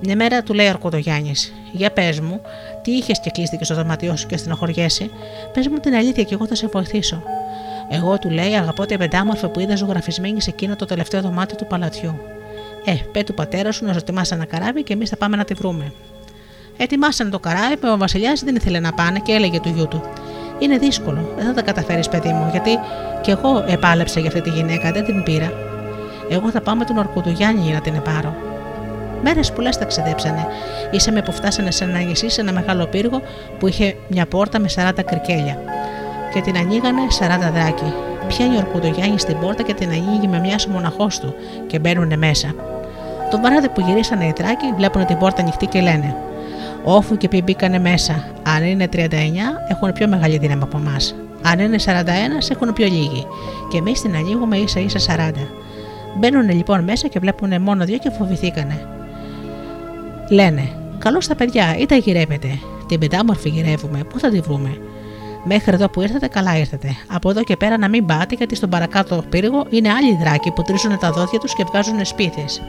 Μια μέρα του λέει ο Αρκοδογιάννης: Για πες μου, τι είχες και κλείστηκε στο δωμάτιό σου και στενοχωριέσαι, πες μου την αλήθεια και εγώ θα σε βοηθήσω. Εγώ του λέει: Αγαπώ την πεντάμορφη που είδα ζωγραφισμένη σε εκείνο το τελευταίο δωμάτιο του παλατιού. Ε, πέ του πατέρα σου να ζωτιμάσει ένα καράβι και εμείς θα πάμε να τη βρούμε. Ετοιμάσανε το καράβι, ο Βασιλιάς δεν ήθελε να πάνε και έλεγε του γιού του: είναι δύσκολο. Δεν θα τα καταφέρεις, παιδί μου, γιατί και εγώ επάλεψα για αυτή τη γυναίκα, δεν την πήρα. Εγώ θα πάω με τον Ορκουδουγιάννη για να την πάρω. Μέρες πολλέ ταξιδέψανε. με που φτάσανε σε ένα νησί, σε ένα μεγάλο πύργο που είχε μια πόρτα με 40 κρικέλια. Και την ανοίγανε 40 δράκοι. Πιάνει ο Ορκουδογιάννη στην πόρτα και την ανοίγει με μιας μοναχός του και μπαίνουν μέσα. Το βράδυ που γυρίσανε οι δράκοι, βλέπουν την πόρτα ανοιχτή και λένε: Όφου και ποιοι μπήκανε μέσα. Αν είναι 39, έχουν πιο μεγάλη δύναμη από εμάς. Αν είναι 41, έχουν πιο λίγη. Και εμείς την ανοίγουμε ίσα ίσα 40. Μπαίνουν λοιπόν μέσα και βλέπουν μόνο δύο και φοβηθήκανε. Λένε, καλώς τα παιδιά, ή τα γυρεύετε. Την πεντάμορφη γυρεύουμε, πού θα τη βρούμε; Μέχρι εδώ που ήρθατε, καλά ήρθατε. Από εδώ και πέρα να μην πάτε, γιατί στον παρακάτω πύργο είναι άλλοι δράκοι που τρίζουν τα δόντια τους και βγάζουν σπίθες.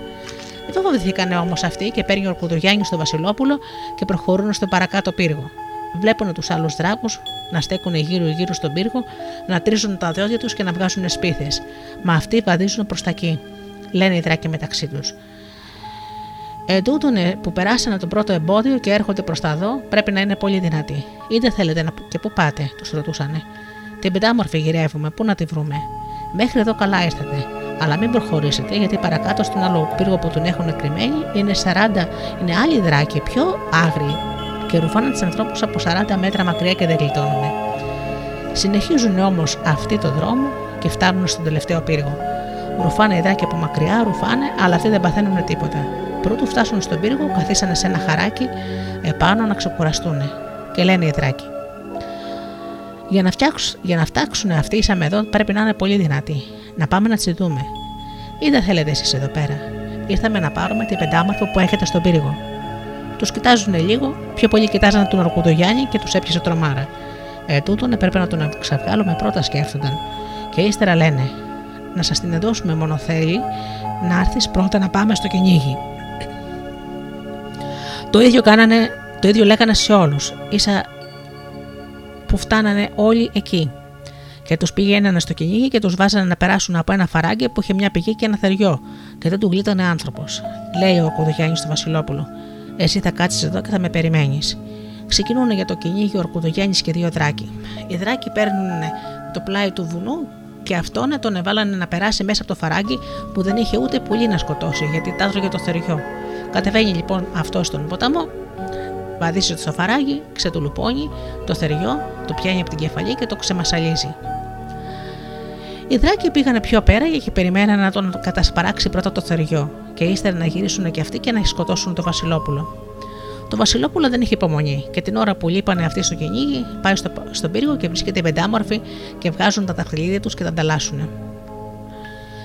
Δεν φοβηθήκανε όμως αυτοί και παίρνει ο Ορκουδογιάννη στο Βασιλόπουλο και προχωρούν στο παρακάτω πύργο. Βλέπουν τους άλλους δράκους να στέκουν γύρω-γύρω στον πύργο, να τρίζουν τα δόντια τους και να βγάζουν σπίθες. Μα αυτοί βαδίζουν προς τα εκεί. Λένε οι δράκοι μεταξύ τους. Εντούτουνε που περάσανε το πρώτο εμπόδιο και έρχονται προς τα δω, πρέπει να είναι πολύ δυνατοί. Είτε θέλετε να... και πού πάτε, τους ρωτούσανε. Την πεντάμορφη γυρεύουμε, πού να τη βρούμε. Μέχρι εδώ καλά ήρθατε. Αλλά μην προχωρήσετε, γιατί παρακάτω στον άλλο πύργο που τον έχουν κρυμμένη είναι 40, είναι άλλοι δράκοι, πιο άγριοι και ρουφάνε τους ανθρώπους από 40 μέτρα μακριά και δεν γλιτώνουν. Συνεχίζουν όμως αυτοί το δρόμο και φτάνουν στον τελευταίο πύργο. Ρουφάνε υδράκι από μακριά, ρουφάνε, αλλά αυτοί δεν παθαίνουν τίποτα. Πρώτου φτάσουν στον πύργο, καθίσανε σε ένα χαράκι επάνω να ξεκουραστούν. Και λένε οι υδράκι. Για να, φτιάξουν, για να φτάξουν αυτοί οι εδώ πρέπει να είναι πολύ δυνατοί. Να πάμε να τσιδούμε. Ή δεν θέλετε εσείς εδώ πέρα. Ήρθαμε να πάρουμε την πεντάμορφη που έχετε στον πύργο. Τους κοιτάζουν λίγο, πιο πολύ κοιτάζαν τον Ορκουδογιάννη και τους έπιασε τρομάρα. Ε, τούτον έπρεπε να τον ξαβγάλουμε πρώτα, σκέφτονταν. Και ύστερα λένε: Να σας την δώσουμε μόνο θέλει να έρθεις πρώτα να πάμε στο κυνήγι. Το ίδιο, κάνανε, το ίδιο λέγανε σε όλους, ίσα που φτάνανε όλοι εκεί. Και τους πήγαιναν στο κυνήγι και τους βάζανε να περάσουν από ένα φαράγγι που είχε μια πηγή και ένα θεριό, και δεν του γλίτανε άνθρωπος. Λέει ο Κουδογιάννη στο Βασιλόπουλο: Εσύ θα κάτσεις εδώ και θα με περιμένεις. Ξεκινούν για το κυνήγι ο Ορκουδογιάννη και δύο δράκοι. Οι δράκοι παίρνουν το πλάι του βουνού και αυτόν τον εβάλανε να περάσει μέσα από το φαράγγι που δεν είχε ούτε πουλί να σκοτώσει γιατί τάτρωγε το θεριό. Κατεβαίνει λοιπόν αυτός στον ποταμό, βαδίσει το φαράγγι, ξετουλουπώνει το θεριό, το πιάνει από την κεφαλή και το ξεμασαλίζει. Οι δράκοι πήγαν πιο πέρα και περιμέναν να τον κατασπαράξει πρώτα το θεριό και ύστερα να γυρίσουν και αυτοί και να σκοτώσουν το Βασιλόπουλο. Το Βασιλόπουλο δεν είχε υπομονή και την ώρα που λείπανε αυτοί στο κυνήγι, πάει στο, στον πύργο και βρίσκεται η πεντάμορφη και βγάζουν τα δαχτυλίδια τους και τα ανταλλάσσουν.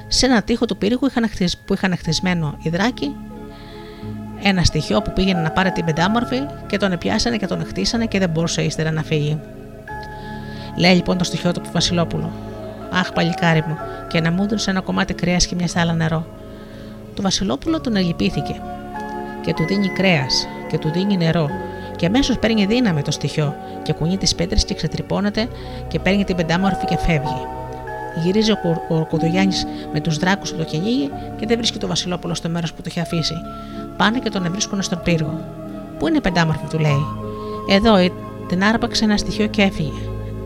Σε ένα τείχο του πύργου που είχαν χτισμένο οι δράκοι, ένα στοιχείο που πήγαινε να πάρει την πεντάμορφη και τον πιάσανε και τον χτίσανε και δεν μπορούσε ύστερα να φύγει. Λέει λοιπόν το στοιχείο του Βασιλόπουλο. Αχ, παλικάρι μου, και να μούντρωσε ένα κομμάτι κρέας και μια σάλα νερό. Το Βασιλόπουλο τον ελυπήθηκε και του δίνει κρέας και του δίνει νερό και αμέσως παίρνει δύναμη το στοιχείο και κουνεί τις πέτρες και ξετρυπώνεται και παίρνει την πεντάμορφη και φεύγει. Γυρίζει ο, ο με τους δράκους από το κυνήγι και δεν βρίσκει το Βασιλόπουλο στο μέρος που το έχει αφήσει. Πάνε και τον βρίσκουν στον πύργο. Πού είναι η πεντάμορφη, του λέει. Εδώ ε, την άρπαξε ένα στοιχείο και έφυγε.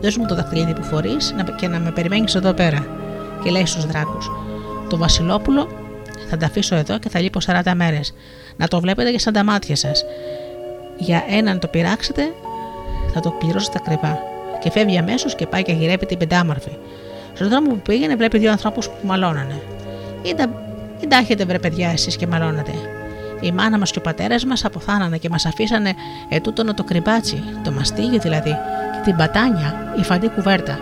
Δώσ' μου το δαχτυλίδι που φορείς και να με περιμένεις εδώ πέρα. Και λέει στους δράκους: Το Βασιλόπουλο θα τα αφήσω εδώ και θα λείπω 40 μέρες. Να το βλέπετε και σαν τα μάτια σας. Για έναν το πειράξετε, θα το πληρώσετε ακριβά. Και φεύγει αμέσως και πάει και γυρεύει την πεντάμορφη. Στον δρόμο που πήγαινε, βλέπει δύο ανθρώπους που μαλώνανε. Ή τα έχετε βρε παιδιά εσείς και μαλώνατε. Η μάνα μας και ο πατέρας μας αποθάνανε και μας αφήσανε ετούτο το κρυμπάτσι, το μαστίγιο δηλαδή, και την πατάνια, η φαντή κουβέρτα.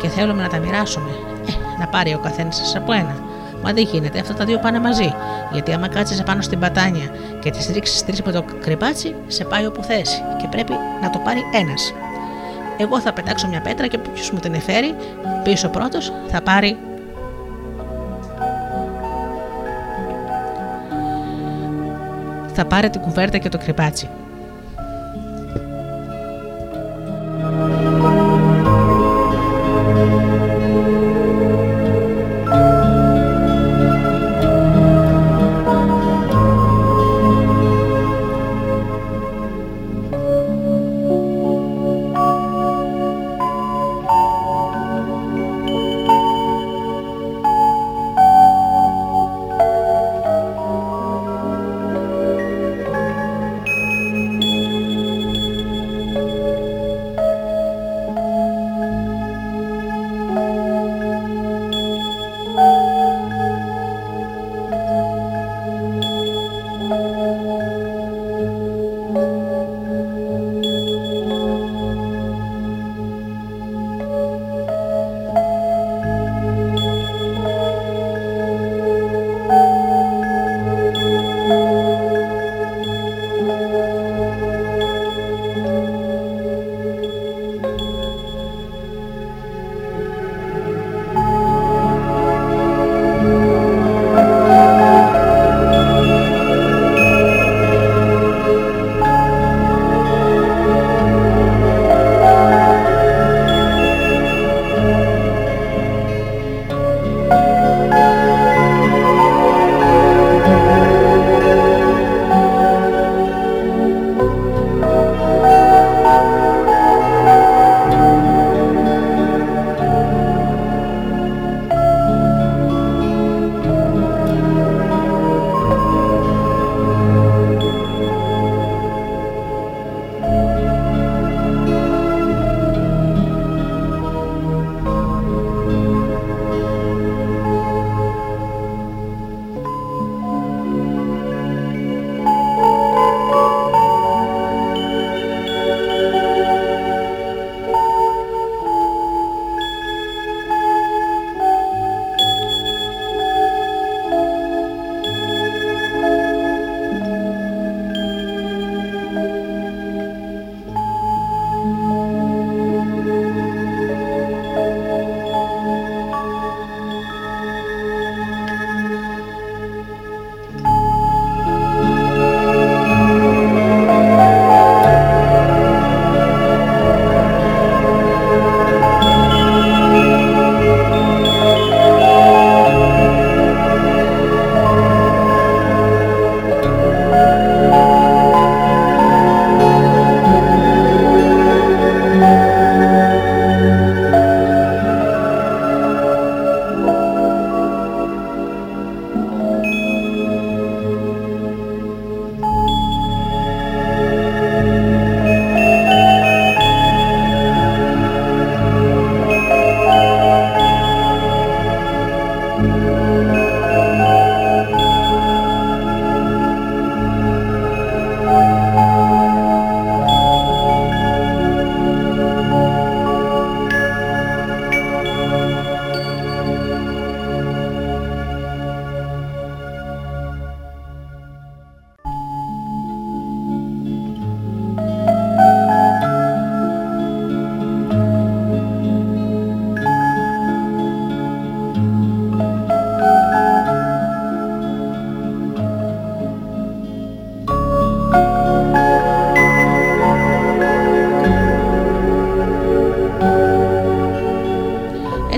Και θέλουμε να τα μοιράσουμε. Ε, να πάρει ο καθένας σας από ένα. Μα δεν γίνεται, αυτά τα δύο πάνε μαζί. Γιατί άμα κάτσει πάνω στην πατάνια και τι ρίξεις τρεις με το κρυμπάτσι, σε πάει όπου θες και πρέπει να το πάρει ένας. Εγώ θα πετάξω μια πέτρα και ποιο μου την εφέρει, πίσω πρώτος θα πάρει θα πάρει την κουβέρτα και το κρυμπάτσι.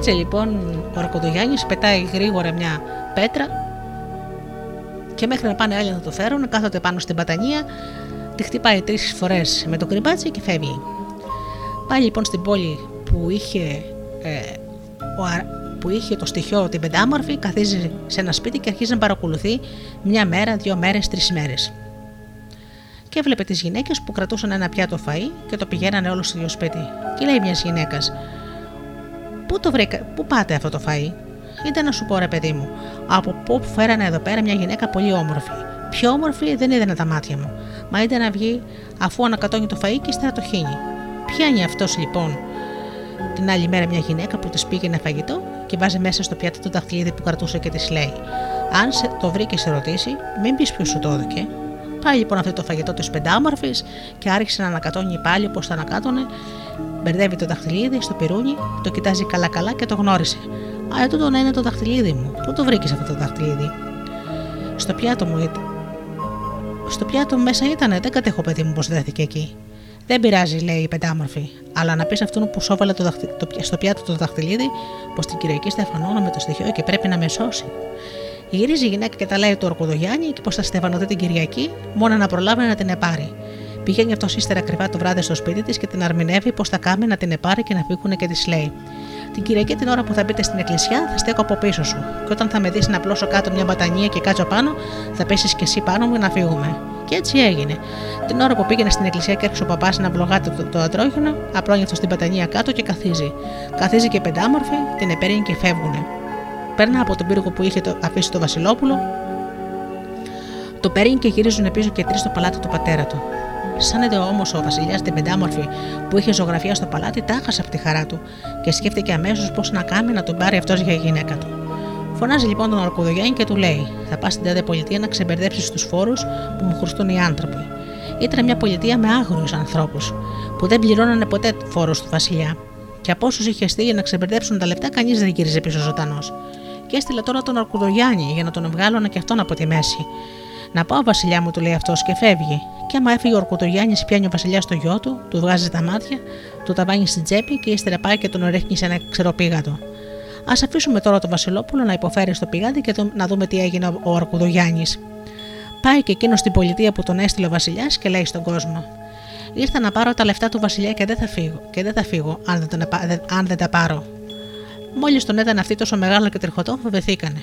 Έτσι λοιπόν ο Ρακοδογιάννης πετάει γρήγορα μια πέτρα και μέχρι να πάνε άλλοι να το φέρουν κάθονται πάνω στην πατανία, τη χτυπάει τρεις φορές με το κρυμπάτσι και φεύγει. Πάει λοιπόν στην πόλη που είχε, ε, ο, Α- που είχε το στοιχείο την πεντάμορφη, καθίζει σε ένα σπίτι και αρχίζει να παρακολουθεί μια μέρα, δύο μέρες, τρεις μέρες. Και έβλεπε τις γυναίκες που κρατούσαν ένα πιάτο φαΐ και το πηγαίνανε όλο στο ίδιο σπίτι. Και λέει μιας γυναίκας, Πού το βρήκα, πού πάτε αυτό το φαΐ; Ήταν να σου πω ρε παιδί μου, από πού φέρανε εδώ πέρα μια γυναίκα πολύ όμορφη. Πιο όμορφη δεν είδανε τα μάτια μου. Μα είδε να βγει αφού ανακατώνει το φαΐ και ύστερα το χύνει. Πιάνει αυτός λοιπόν την άλλη μέρα μια γυναίκα που της πήγαινε φαγητό και βάζει μέσα στο πιάτο το δαχτυλίδι που κρατούσε και της λέει: Αν σε το βρει και σε ρωτήσει, μην πεις ποιος σου το έδωκε. Πάει λοιπόν αυτό το φαγητό της πεντάμορφη και άρχισε να ανακατώνει πάλι όπως τα ανακάτωνε. Μπερδεύει το δαχτυλίδι στο πυρούνι, το κοιτάζει καλά-καλά και το γνώρισε. Α, τούτο να είναι το δαχτυλίδι μου. Πού το βρήκες αυτό το δαχτυλίδι; Στο πιάτο μου ήταν. Στο πιάτο μέσα ήτανε, δεν κατέχω παιδί μου πώ δέθηκε εκεί. Δεν πειράζει, λέει η πεντάμορφη, αλλά να πεις αυτόν που σώβαλε το δαχτι... το... πι- στο πιάτο το δαχτυλίδι πως την Κυριακή στεφανώνω το στοιχείο και πρέπει να με σώσει. Γυρίζει η γυναίκα και τα λέει του Ορκοδογιάννη και πως θα στεφανωθεί την Κυριακή, μόνο να προλάβει να την επάρει. Πηγαίνει αυτός ύστερα κρυβά το βράδυ στο σπίτι της και την αρμηνεύει πως θα κάνει να την επάρει και να φύγουν και της λέει: Την Κυριακή την ώρα που θα μπείτε στην εκκλησιά θα στέκω από πίσω σου. Και όταν θα με δεις να πλώσω κάτω μια μπατανία και κάτσω πάνω, θα πέσεις κι εσύ πάνω μου να φύγουμε. Και έτσι έγινε. Την ώρα που πήγαινε στην εκκλησία και έρχεται ο παπάς να βλογάται το, το αντρόγινο, απλώνει αυτός στην μπατανία κάτω και καθίζει. Καθίζει και πεντάμορφη, την επέρνει και φεύγουνε. Παίρνα από τον πύργο που είχε το, αφήσει το Βασιλόπουλο, το παίρνει και γυρίζουν πίσω και τρεις στο παλάτι του πατέρα του. Σαν είδε όμως ο Βασιλιάς την πεντάμορφη που είχε ζωγραφιά στο παλάτι, τα χάσε από τη χαρά του και σκέφτηκε αμέσως πώς να κάνει να τον πάρει αυτός για γυναίκα του. Φωνάζει λοιπόν τον Ορκουδογιάννη και του λέει: Θα πας στην τάδε πολιτεία να ξεμπερδέψεις τους φόρους που μου χρωστούν οι άνθρωποι. Ήταν μια πολιτεία με άγριους ανθρώπους που δεν πληρώνανε ποτέ φόρους του Βασιλιά. Και από όσους είχε στείλει να ξεμπερδέψουν τα λεπτά, κανείς δεν γύριζε πίσω ζωντανός. Και έστειλε τώρα τον Ορκουδογιάννη για να τον βγάλουν και αυτόν από τη μέση. Να πάω, Βασιλιά μου, του λέει αυτός και φεύγει. Και άμα έφυγε ο Ορκουδογιάννη, πιάνει ο Βασιλιάς στο γιο του, του βγάζει τα μάτια, του τα βάνει στην τσέπη και ύστερα πάει και τον ρίχνει σε ένα ξεροπήγατο. Α αφήσουμε τώρα τον Βασιλόπουλο να υποφέρει στο πηγάδι και το- να δούμε τι έγινε ο- ο Ορκουδογιάννη. Πάει και εκείνος στην πολιτεία που τον έστειλε ο Βασιλιάς και λέει στον κόσμο: Ήρθα να πάρω τα λεφτά του Βασιλιά και δεν θα φύγω, και δεν θα φύγω αν δεν, τον επα- δεν- αν δεν τα πάρω. Μόλις τον είδαν αυτοί τόσο μεγάλο και τριχωτό, φοβηθήκανε.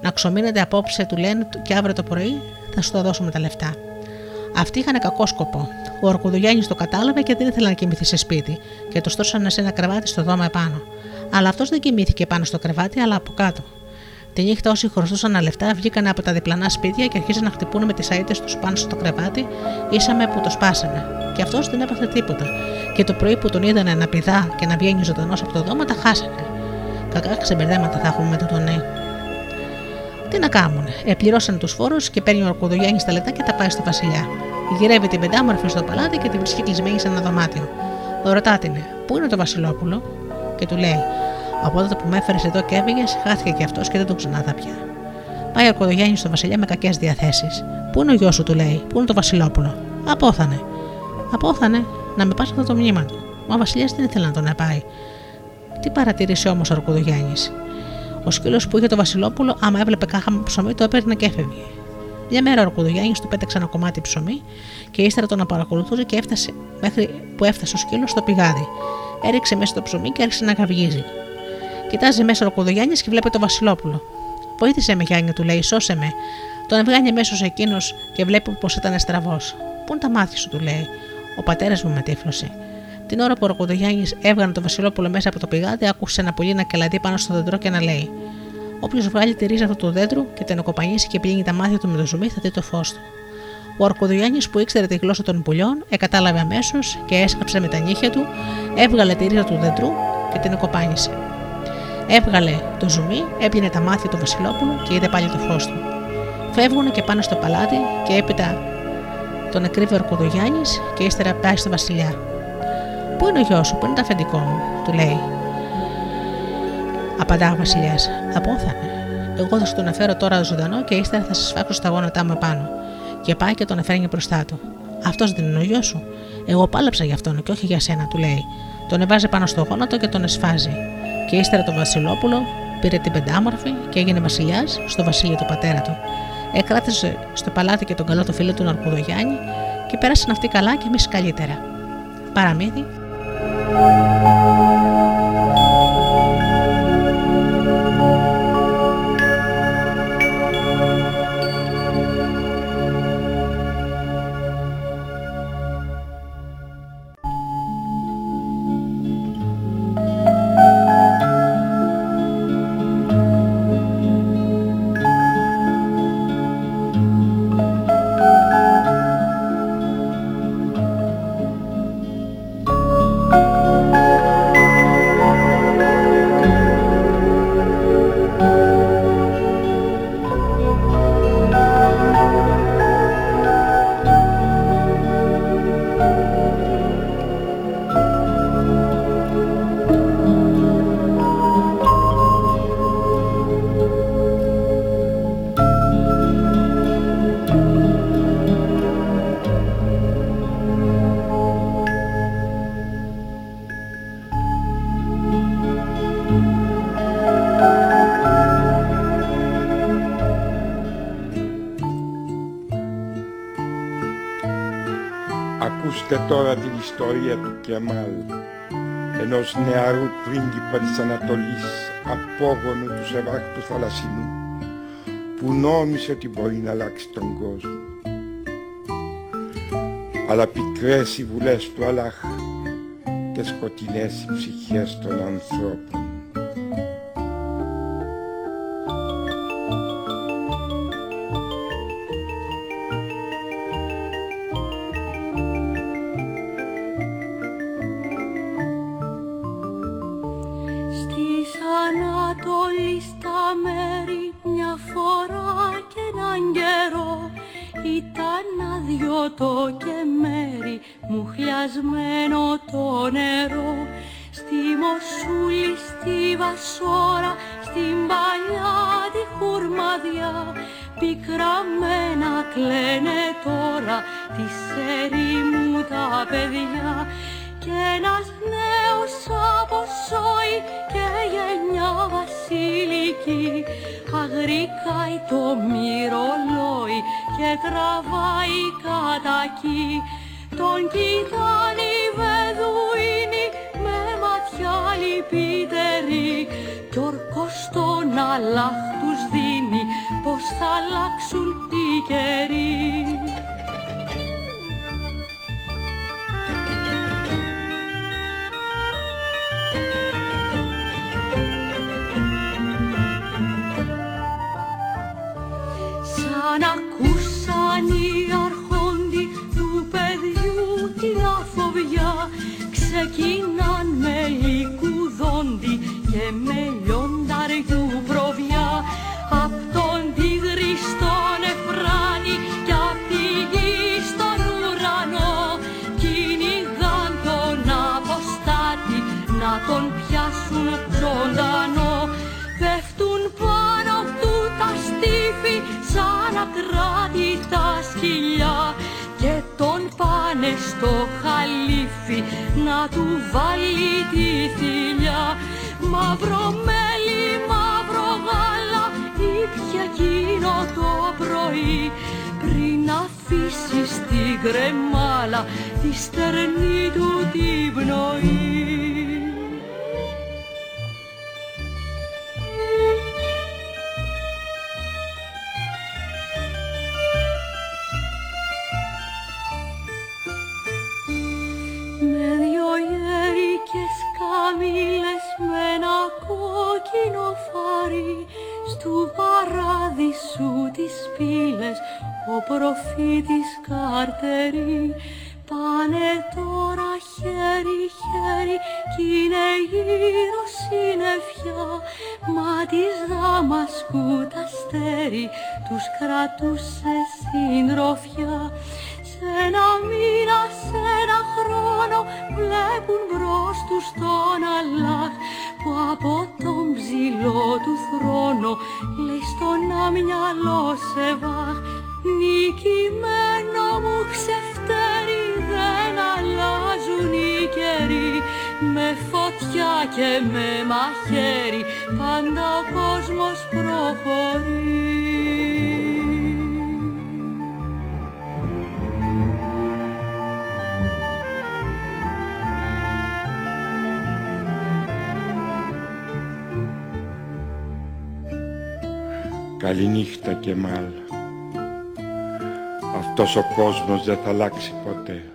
Να ξομείνετε απόψε, του λένε, και αύριο το πρωί θα σου τα δώσουμε τα λεφτά. Αυτοί είχαν κακό σκοπό. Ο Ορκουδογιάννη το κατάλαβε και δεν ήθελε να κοιμηθεί σε σπίτι και το στρώσανε σε ένα κρεβάτι στο δώμα επάνω. Αλλά αυτός δεν κοιμήθηκε πάνω στο κρεβάτι, αλλά από κάτω. Τη νύχτα όσοι χρωστούσαν λεφτά βγήκαν από τα διπλανά σπίτια και αρχίζαν να χτυπούν με τις αίτες τους πάνω στο κρεβάτι, ήσαμε που το σπάσανε. Και αυτός δεν έπαθε τίποτα. Και το πρωί που τον είδανε να πηδά και να βγαίνει ζωντανός από το δώμα, τα χάσανε. Κακά ξεμπερδέματα θα έχουμε με το τον τι να κάνουν; Ε, πληρώσαν τους φόρους και παίρνει ο Ορκουδογιάννη τα λεπτά και τα πάει στο Βασιλιά. Γυρεύει την πεντάμορφη στο παλάτι και την βρίσκει κλεισμένη σε ένα δωμάτιο. Ρωτά την, Πού είναι το Βασιλόπουλο, και του λέει: Από τότε που με έφερες εδώ και έφυγε, χάθηκε και αυτός και δεν τον ξανάδα πια. Πάει ο Ορκουδογιάννη στο Βασιλιά με κακές διαθέσεις. Πού είναι ο γιος σου, του λέει, Πού είναι το Βασιλόπουλο; Απόθανε. Απόθανε να με πας αυτό το μνήμα του. Μα ο Βασιλιάς δεν ήθελε να τον πάει. Τι παρατήρησε όμως ο Ορκουδογιάννη. Ο σκύλος που είχε το Βασιλόπουλο, άμα έβλεπε κάχα ψωμί, το έπαιρνε και έφευγε. Μια μέρα ο Ορκουδογιάννη του πέταξε ένα κομμάτι ψωμί και ύστερα τον παρακολουθούσε και έφτασε μέχρι που έφτασε ο σκύλος στο πηγάδι. Έριξε μέσα το ψωμί και άρχισε να καυγίζει. Κοιτάζει μέσα ο Ορκουδογιάννη και βλέπει το Βασιλόπουλο. Βοήθησε με, Γιάννη, του λέει, σώσε με. Τον εβγάνει αμέσως εκείνος και βλέπει πως ήταν στραβός. Πού είναι τα μάτια σου, του λέει. Ο πατέρας μου με τύφλωσε. Την ώρα που ο Ροκοδογιάννη έβγανε το Βασιλόπουλο μέσα από το πηγάδι, άκουσε ένα πολύ να κελαδεί πάνω στο δέντρο και να λέει: Όποιος βγάλει τη ρίζα αυτού του δέντρου και την οκοπανίσει και πλύνει τα μάτια του με το ζουμί, θα δει το φως του. Ο Αρκοδογιάννη που ήξερε τη γλώσσα των πουλιών, εκατάλαβε αμέσως και έσκαψε με τα νύχια του, έβγαλε τη ρίζα του δέντρου και την οκοπάνισε. Έβγαλε το ζουμί, έπλυνε τα μάτια του Βασιλόπουλου και είδε πάλι το φως του. Φεύγουν και πάνε στο παλάτι και έπειτα τον εκρύβει ο Αρκοδογιάννη και ύστερα πάει στο Βασιλιά. Πού είναι ο γιος σου, πού είναι το αφεντικό μου, του λέει. Απαντά ο Βασιλιάς. Απόθανε. Εγώ θα σου τον εφέρω τώρα ζωντανό και ύστερα θα σα φάξω στα γόνατά μου επάνω. Και πάει και τον εφέρνει μπροστά του. Αυτός δεν είναι ο γιος σου. Εγώ πάλεψα για αυτόν και όχι για σένα, του λέει. Τον εβάζει πάνω στο γόνατο και τον εσφάζει. Και ύστερα το Βασιλόπουλο πήρε την πεντάμορφη και έγινε βασιλιάς στο βασίλειο του πατέρα του. Εκράτησε στο παλάτι και τον καλό του φίλο του Ναρκουδογιάννη και πέρασαν αυτοί καλά και εμείς καλύτερα. Παραμύθι Música τώρα την ιστορία του Κεμάλ, ενός νεαρού πρίγκιπα της Ανατολής, απόγονου του Σεβάχτου Θαλασσινού, που νόμισε ότι μπορεί να αλλάξει τον κόσμο. Αλλά πικρές οι βουλές του Αλάχ και σκοτεινές οι ψυχές των ανθρώπων. Μπρος τους τον Αλλάχ που από τον ψηλό του θρόνο λέει στον αμυαλό σε βάχ. Νικημένο μου ξεφτέρι δεν αλλάζουν οι καιροί. Με φωτιά και με μαχαίρι πάντα ο κόσμος προχωρεί Καληνύχτα και μάλ. Αυτός ο κόσμος δεν θα αλλάξει ποτέ.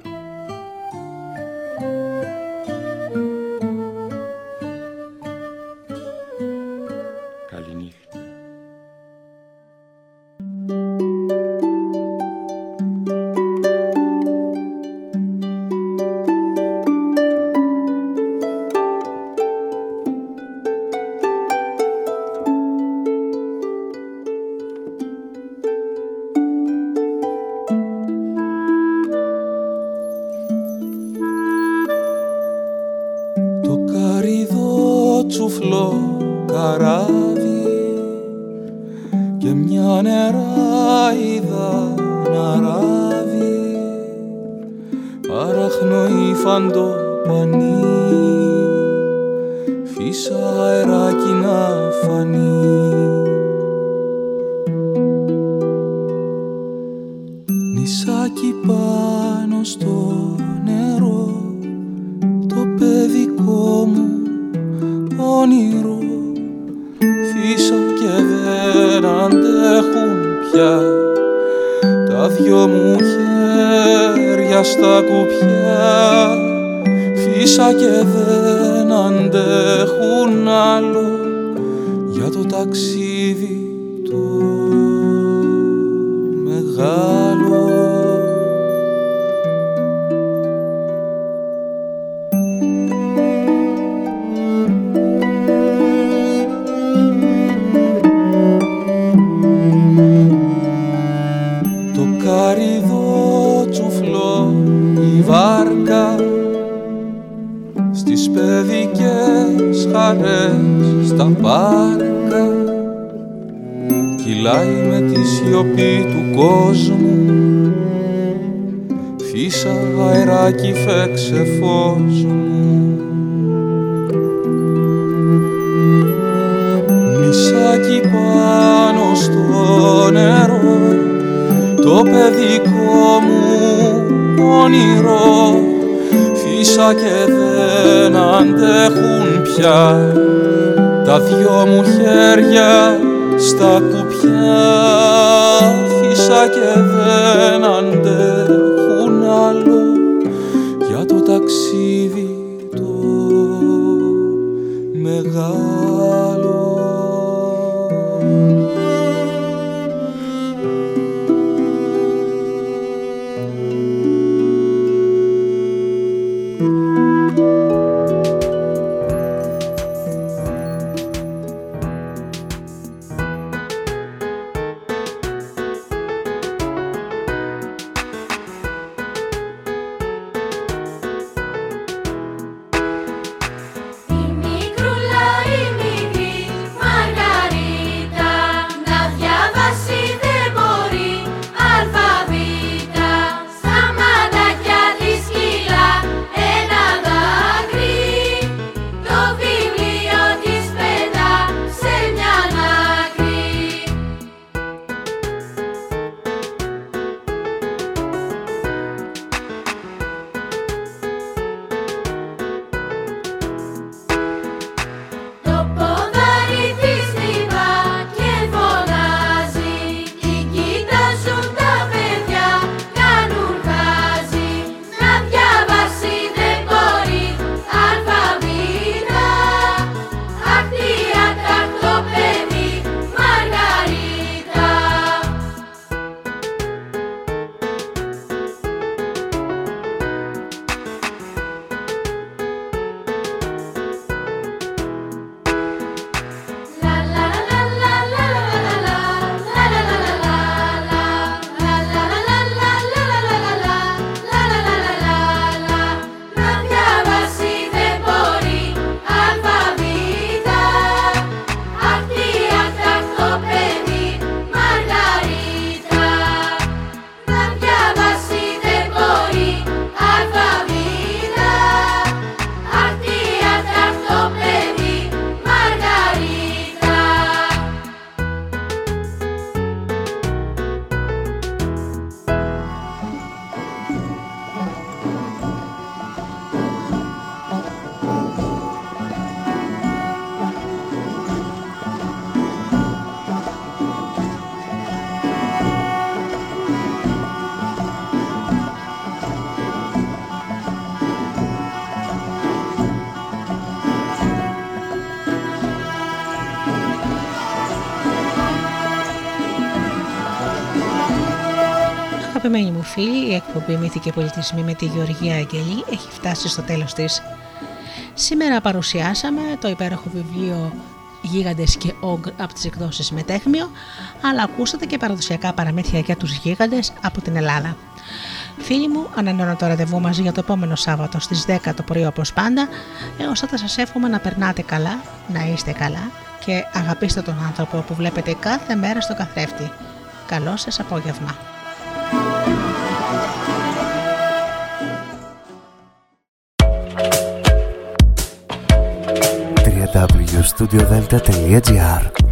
Η φίλοι, η εκπομπή Μύθοι και Πολιτισμοί με τη Γεωργία Αγγελή έχει φτάσει στο τέλος της. Σήμερα παρουσιάσαμε το υπέροχο βιβλίο Γίγαντες και Ογκ από τις εκδόσεις Μετέχμιο, αλλά ακούσατε και παραδοσιακά παραμύθια για τους γίγαντες από την Ελλάδα. Φίλοι μου, ανανεώνω το ραντεβού μαζί για το επόμενο Σάββατο στις 10 το πρωί όπως πάντα. Εγώ θα σας εύχομαι να περνάτε καλά, να είστε καλά και αγαπήστε τον άνθρωπο που βλέπετε κάθε μέρα στο καθρέφτη. Καλό σας απόγευμα. studiodelta.gr